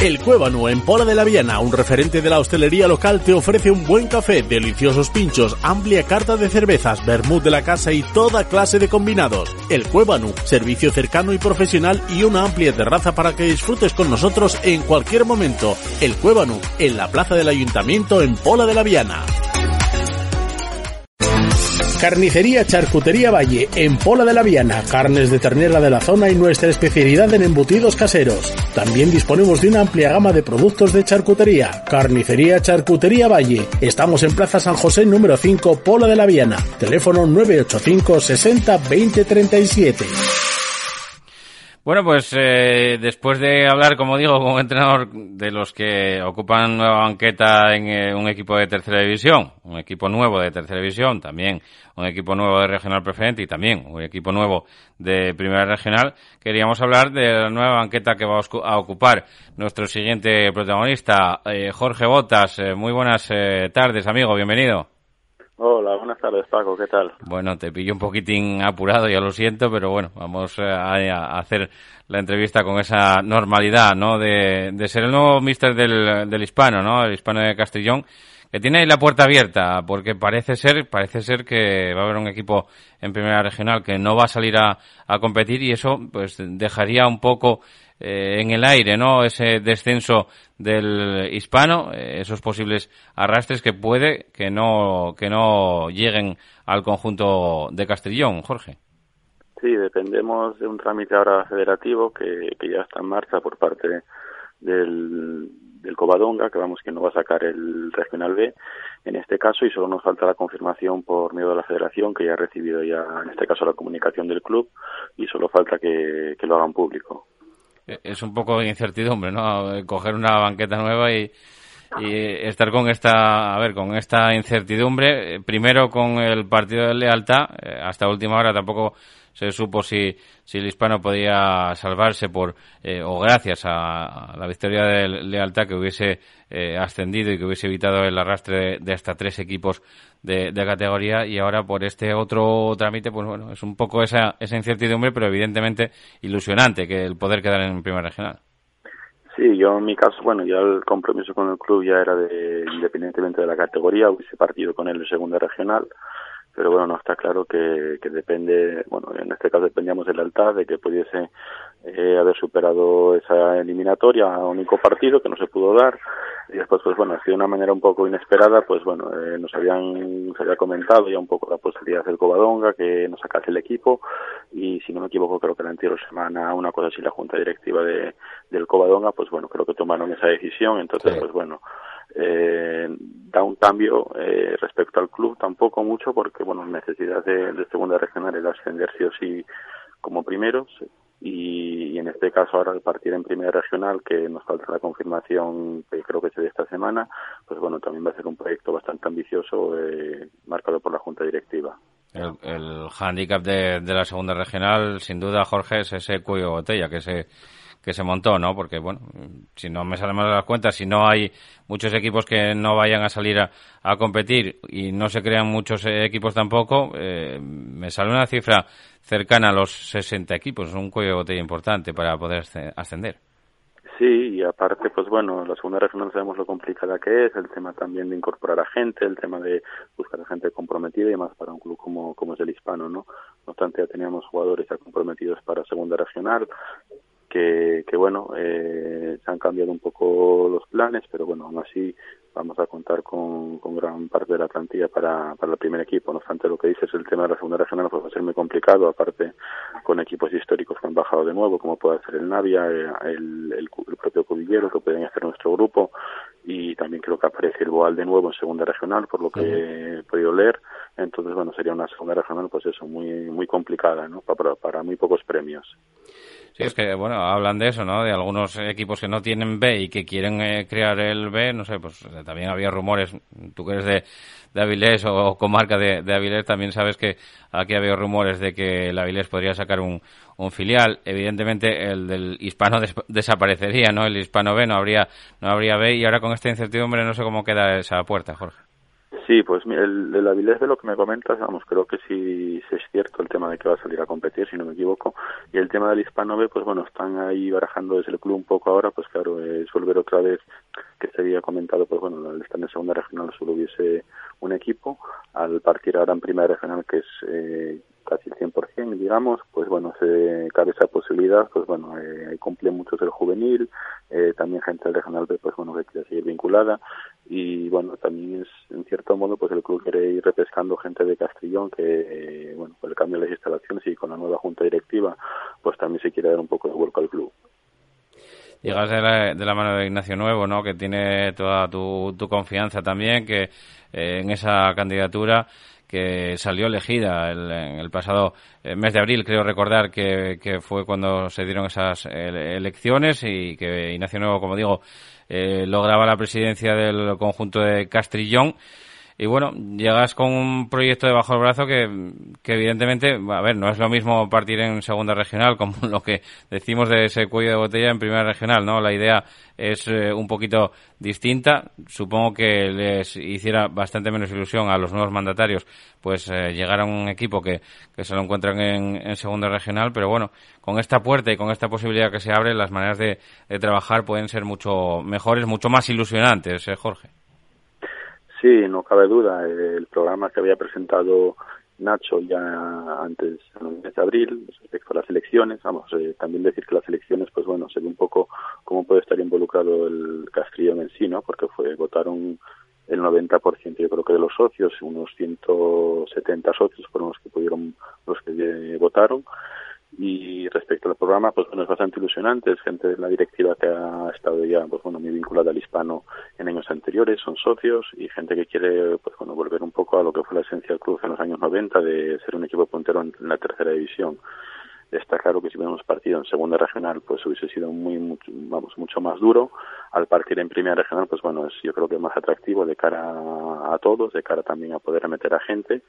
El Cuébano en Pola de la Viana, un referente de la hostelería local, te ofrece un buen café, deliciosos pinchos, amplia carta de cervezas, vermut de la casa y toda clase de combinados. El Cuébano, servicio cercano y profesional y una amplia terraza para que disfrutes con nosotros en cualquier momento. El Cuébano, en la plaza del Ayuntamiento en Pola de la Viana. Carnicería Charcutería Valle, en Pola de la Viana, carnes de ternera de la zona y nuestra especialidad en embutidos caseros. También disponemos de una amplia gama de productos de charcutería. Carnicería Charcutería Valle. Estamos en Plaza San José número 5, Pola de la Viana. Teléfono 985 60 20 37. Bueno, pues eh, después de hablar, como digo, un entrenador de los que ocupan nueva banqueta en eh, un equipo de tercera división, un equipo nuevo de tercera división, también un equipo nuevo de regional preferente y también un equipo nuevo de primera regional, queríamos hablar de la nueva banqueta que va a ocupar nuestro siguiente protagonista, eh, Jorge Botas. muy buenas tardes, amigo, bienvenido. Hola, buenas tardes Paco, ¿qué tal? Bueno, te pillo un poquitín apurado, ya lo siento, pero bueno, vamos eh, a, hacer la entrevista con esa normalidad, ¿no? De, ser el nuevo mister del, del hispano, ¿no? El hispano de Castellón, que tiene ahí la puerta abierta, porque parece ser, parece ser que va a haber un equipo en primera regional que no va a salir a, a competir y eso pues dejaría un poco eh, en el aire, ¿no? Ese descenso del hispano, eh, esos posibles arrastres que puede que no, que no lleguen al conjunto de Castellón, Jorge. Sí, dependemos de un trámite ahora federativo que, que ya está en marcha por parte del, del Covadonga, que vamos que no va a sacar el Regional B en este caso y solo nos falta la confirmación por medio de la federación que ya ha recibido ya en este caso la comunicación del club y solo falta que lo hagan público es un poco de incertidumbre, ¿no? Coger una banqueta nueva y, estar con esta, a ver, con esta incertidumbre. Primero con el partido de lealtad, eh, hasta última hora tampoco se supo si, si el hispano podía salvarse por eh, o gracias a, la victoria de lealtad que hubiese eh, ascendido y que hubiese evitado el arrastre de, hasta tres equipos de, categoría. Y ahora por este otro trámite pues bueno es un poco esa, esa incertidumbre pero evidentemente ilusionante que el poder quedar en primera regional. Sí, yo en mi caso, bueno, ya el compromiso con el club ya era de, independientemente de la categoría, hubiese partido con él en segunda regional, pero bueno, no está claro que, que depende, bueno, en este caso dependíamos del altar, de que pudiese eh, haber superado esa eliminatoria a único partido que no se pudo dar. Y después pues bueno así de una manera un poco inesperada pues bueno eh, nos habían se había comentado ya un poco la posibilidad del Covadonga que nos sacase el equipo. Y si no me equivoco creo que la anterior semana una cosa así la junta directiva de del Covadonga pues bueno creo que tomaron esa decisión. Entonces pues bueno eh, da un cambio eh, respecto al club tampoco mucho porque bueno necesidad de, de segunda regional era ascender sí o sí como primeros y, en este caso ahora al partir en primera regional que nos falta la confirmación que creo que se de esta semana pues bueno también va a ser un proyecto bastante ambicioso eh, marcado por la junta directiva. El, el hándicap de, de la segunda regional sin duda Jorge es ese cuello botella que se que se montó, ¿no? Porque, bueno, si no me salen mal las cuentas, si no hay muchos equipos que no vayan a salir a, competir y no se crean muchos eh, equipos tampoco, eh, me sale una cifra cercana a los 60 equipos, un cuello de botella importante para poder ascender. Sí, y aparte, pues bueno, la segunda regional sabemos lo complicada que es, el tema también de incorporar a gente, el tema de buscar a gente comprometida y más para un club como, como es el hispano, ¿no? No obstante, ya teníamos jugadores ya comprometidos para segunda regional, que, que bueno, eh, se han cambiado un poco los planes, pero bueno, aún así vamos a contar con, con gran parte de la plantilla para, para el primer equipo. No obstante, lo que dices, el tema de la segunda regional pues va a ser muy complicado, aparte con equipos históricos que han bajado de nuevo, como puede ser el Navia, eh, el, el, propio Cudillero, que pueden hacer nuestro grupo, y también creo que aparece el Boal de nuevo en segunda regional, por lo que he podido leer. entonces bueno sería una segunda regional pues eso muy muy complicada no para, para muy pocos premios Sí, es que, bueno, hablan de eso, ¿no? De algunos equipos que no tienen B y que quieren eh, crear el B, no sé, pues eh, también había rumores, tú que eres de, de Avilés o, comarca de, de, Avilés, también sabes que aquí había rumores de que el Avilés podría sacar un, un filial. Evidentemente el del hispano desaparecería, ¿no? El hispano B no habría, no habría B y ahora con esta incertidumbre no sé cómo queda esa puerta, Jorge. Sí, pues el, el Avilés de lo que me comentas, vamos, creo que sí, es cierto el tema de que va a salir a competir, si no me equivoco. Y el tema del Hispano B, pues bueno, están ahí barajando desde el club un poco ahora, pues claro, es volver otra vez, que se había comentado, pues bueno, al estar en segunda regional solo hubiese un equipo, al partir ahora en primera regional, que es eh, casi el 100%, digamos, pues bueno, se cabe esa posibilidad, pues bueno, eh, cumple muchos el juvenil, eh, también gente del regional B, pues bueno, que quiere seguir vinculada, y bueno, también es, en cierto modo, pues el club quiere ir repescando gente de Castrillón que, eh, bueno, por el cambio de las instalaciones y con la nueva junta directiva, pues también se quiere dar un poco de vuelco al club. Llegas de la, de la mano de Ignacio Nuevo, ¿no? Que tiene toda tu, tu confianza también, que eh, en esa candidatura que salió elegida el, el pasado eh, mes de abril, creo recordar que, que fue cuando se dieron esas elecciones y que Ignacio Nuevo, como digo, eh, lograba la presidencia del conjunto de Castrillón. Y bueno, llegas con un proyecto debajo del brazo que, que evidentemente, a ver, no es lo mismo partir en segunda regional como *laughs* lo que decimos de ese cuello de botella en primera regional, ¿no? La idea es eh, un poquito distinta. Supongo que les hiciera bastante menos ilusión a los nuevos mandatarios, pues eh, llegar a un equipo que, que se lo encuentran en, en, segunda regional, pero bueno, con esta puerta y con esta posibilidad que se abre, las maneras de, de trabajar pueden ser mucho mejores, mucho más ilusionantes, ¿eh, Jorge. Sí, no cabe duda. El programa que había presentado Nacho ya antes, en el mes de abril, respecto a las elecciones, vamos, eh, también decir que las elecciones, pues bueno, se ve un poco cómo puede estar involucrado el Castrillón en sí, ¿no? Porque fue, votaron el 90% yo creo que de los socios, unos 170 socios fueron los que pudieron, los que eh, votaron, y respecto al programa, pues bueno, es bastante ilusionante. Es gente de la directiva que ha estado ya, pues bueno, muy vinculada al hispano en años anteriores, son socios y gente que quiere, pues bueno, volver un poco a lo que fue la esencia del club en los años 90 de ser un equipo puntero en la tercera división está claro que si hubiéramos partido en segunda regional pues hubiese sido muy mucho, vamos mucho más duro al partir en primera regional pues bueno es yo creo que más atractivo de cara a, todos de cara también a poder meter a gente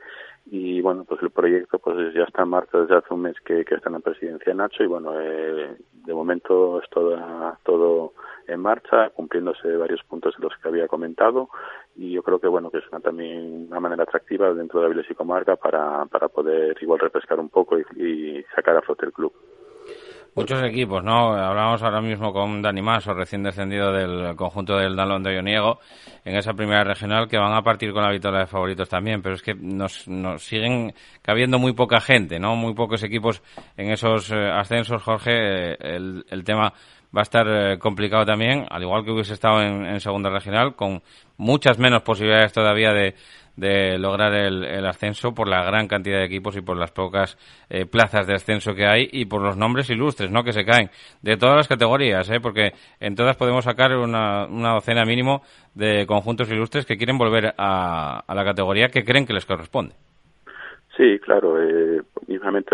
y bueno pues el proyecto pues ya está en marcha desde hace un mes que, que está en la presidencia Nacho y bueno eh, de momento es toda, todo en marcha, cumpliéndose varios puntos de los que había comentado y yo creo que bueno que es también una manera atractiva dentro de Avilés y Comarca para, para poder igual refrescar un poco y sacar a flote el club. Muchos equipos, ¿no? Hablamos ahora mismo con Dani Maso, recién descendido del conjunto del Dalón de Ioniego, en esa primera regional, que van a partir con la victoria de favoritos también, pero es que nos, nos siguen cabiendo muy poca gente, ¿no? Muy pocos equipos en esos eh, ascensos, Jorge. Eh, el, el tema va a estar eh, complicado también, al igual que hubiese estado en, en, segunda regional, con muchas menos posibilidades todavía de, de lograr el, el, ascenso por la gran cantidad de equipos y por las pocas eh, plazas de ascenso que hay y por los nombres ilustres, ¿no? Que se caen de todas las categorías, ¿eh? Porque en todas podemos sacar una, una docena mínimo de conjuntos ilustres que quieren volver a, a la categoría que creen que les corresponde. Sí, claro. Eh,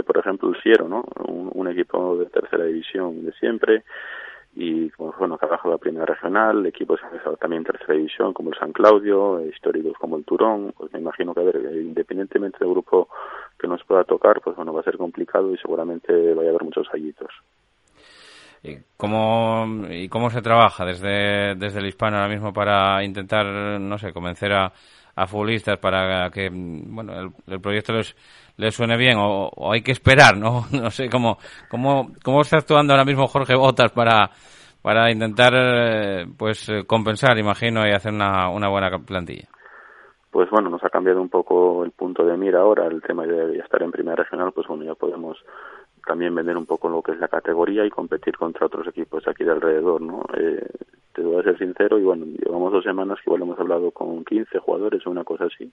por ejemplo, el Ciero, ¿no? Un, un equipo de tercera división de siempre y como bueno que abajo la primera regional, equipos también tercera división como el San Claudio, históricos como el Turón, pues me imagino que a ver, independientemente del grupo que nos pueda tocar, pues bueno, va a ser complicado y seguramente vaya a haber muchos fallitos. ¿Y cómo, ¿Y cómo se trabaja desde, desde el hispano ahora mismo para intentar, no sé, convencer a, a futbolistas para que bueno el, el proyecto les, les suene bien o, o, hay que esperar, ¿no? *laughs* No sé cómo, cómo, cómo está actuando ahora mismo Jorge Botas para, para intentar eh, pues compensar, imagino, y hacer una, una buena plantilla. Pues bueno, nos ha cambiado un poco el punto de mira ahora, el tema de estar en primera regional, pues bueno, ya podemos también vender un poco lo que es la categoría y competir contra otros equipos aquí de alrededor, ¿no? Eh, te voy a ser sincero y bueno, llevamos dos semanas que igual hemos hablado con 15 jugadores o una cosa así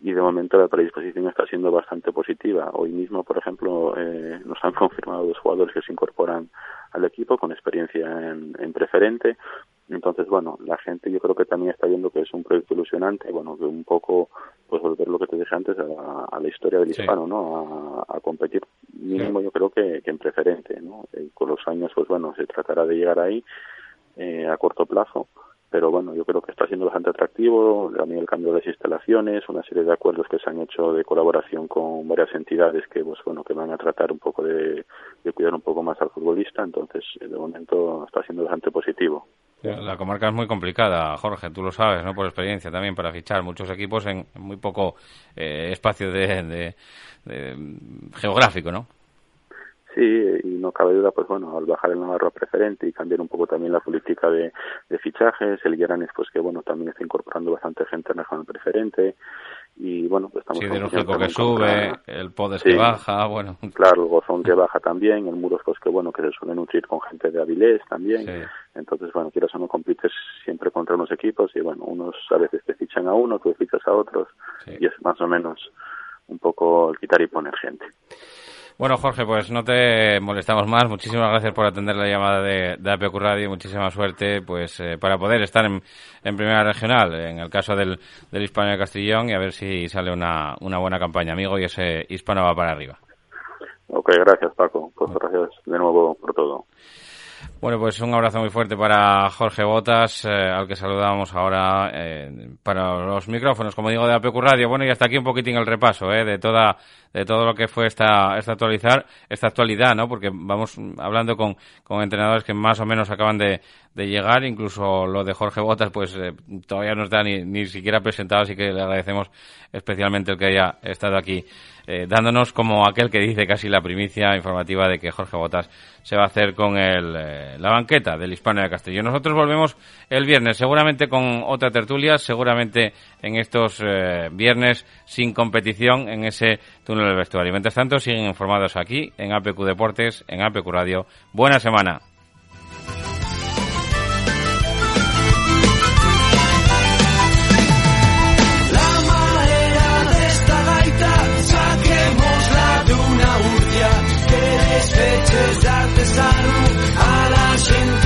y de momento la predisposición está siendo bastante positiva. Hoy mismo, por ejemplo, eh, nos han *laughs* confirmado dos jugadores que se incorporan al equipo con experiencia en, en preferente. Entonces, bueno, la gente yo creo que también está viendo que es un proyecto ilusionante, bueno, que un poco pues volver lo que te dije antes a, la historia del hispano, ¿no? A, competir mínimo yo creo que, en preferente, ¿no? Y con los años, pues bueno, se tratará de llegar ahí eh, a corto plazo, pero bueno, yo creo que está siendo bastante atractivo, también el cambio de las instalaciones, una serie de acuerdos que se han hecho de colaboración con varias entidades que, pues bueno, que van a tratar un poco de, cuidar un poco más al futbolista, entonces de momento está siendo bastante positivo. La comarca es muy complicada, Jorge, tú lo sabes, ¿no? Por experiencia también para fichar muchos equipos en muy poco eh, espacio de, geográfico, ¿no? Sí, y no cabe duda, pues bueno, al bajar el Navarro a preferente y cambiar un poco también la política de, fichajes, el Gueranes, pues que bueno, también está incorporando bastante gente en el preferente. Y bueno, pues estamos... Sí, de que sube, el Podes que baja, bueno... *laughs* Claro, el Gozón que baja también, el Muros pues que bueno, que se suele nutrir con gente de Avilés también, entonces bueno, quieras o no compites siempre contra unos equipos y bueno, unos a veces te fichan a uno, tú fichas a otros. Y es más o menos un poco el quitar y poner gente. Bueno, Jorge, pues no te molestamos más. Muchísimas gracias por atender la llamada de, de APQ Radio. Muchísima suerte pues eh, para poder estar en, Primera Regional, en el caso del, del Hispano de Castellón, y a ver si sale una, una buena campaña, amigo, y ese Hispano va para arriba. Ok, gracias, Paco. Pues gracias de nuevo por todo. Bueno, pues un abrazo muy fuerte para Jorge Botas, eh, al que saludamos ahora eh, para los micrófonos, como digo, de APQ Radio. Bueno, y hasta aquí un poquitín el repaso eh, de toda de todo lo que fue esta, esta actualizar, esta actualidad, ¿no? Porque vamos hablando con, con entrenadores que más o menos acaban de, de llegar, incluso lo de Jorge Botas, pues eh, todavía no está ni, ni siquiera presentado, así que le agradecemos especialmente el que haya estado aquí eh, dándonos como aquel que dice casi la primicia informativa de que Jorge Botas se va a hacer con el, la banqueta del Hispano de Castillo. Nosotros volvemos el viernes, seguramente con otra tertulia, seguramente en estos eh, viernes sin competición en ese túnel del vestuario. Mientras tanto, siguen informados aquí en APQ Deportes, en APQ Radio. Buena semana. Sin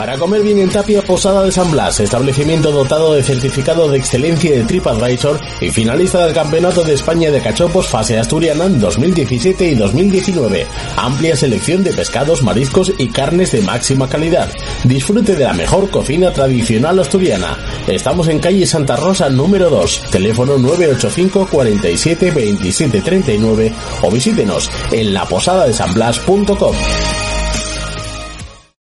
Para comer bien en Tapia Posada de San Blas, establecimiento dotado de certificado de excelencia de TripAdvisor y finalista del Campeonato de España de Cachopos Fase Asturiana en 2017 y 2019. Amplia selección de pescados, mariscos y carnes de máxima calidad. Disfrute de la mejor cocina tradicional asturiana. Estamos en calle Santa Rosa número 2, teléfono 985 47 27 39 o visítenos en laposadadesanblas.com.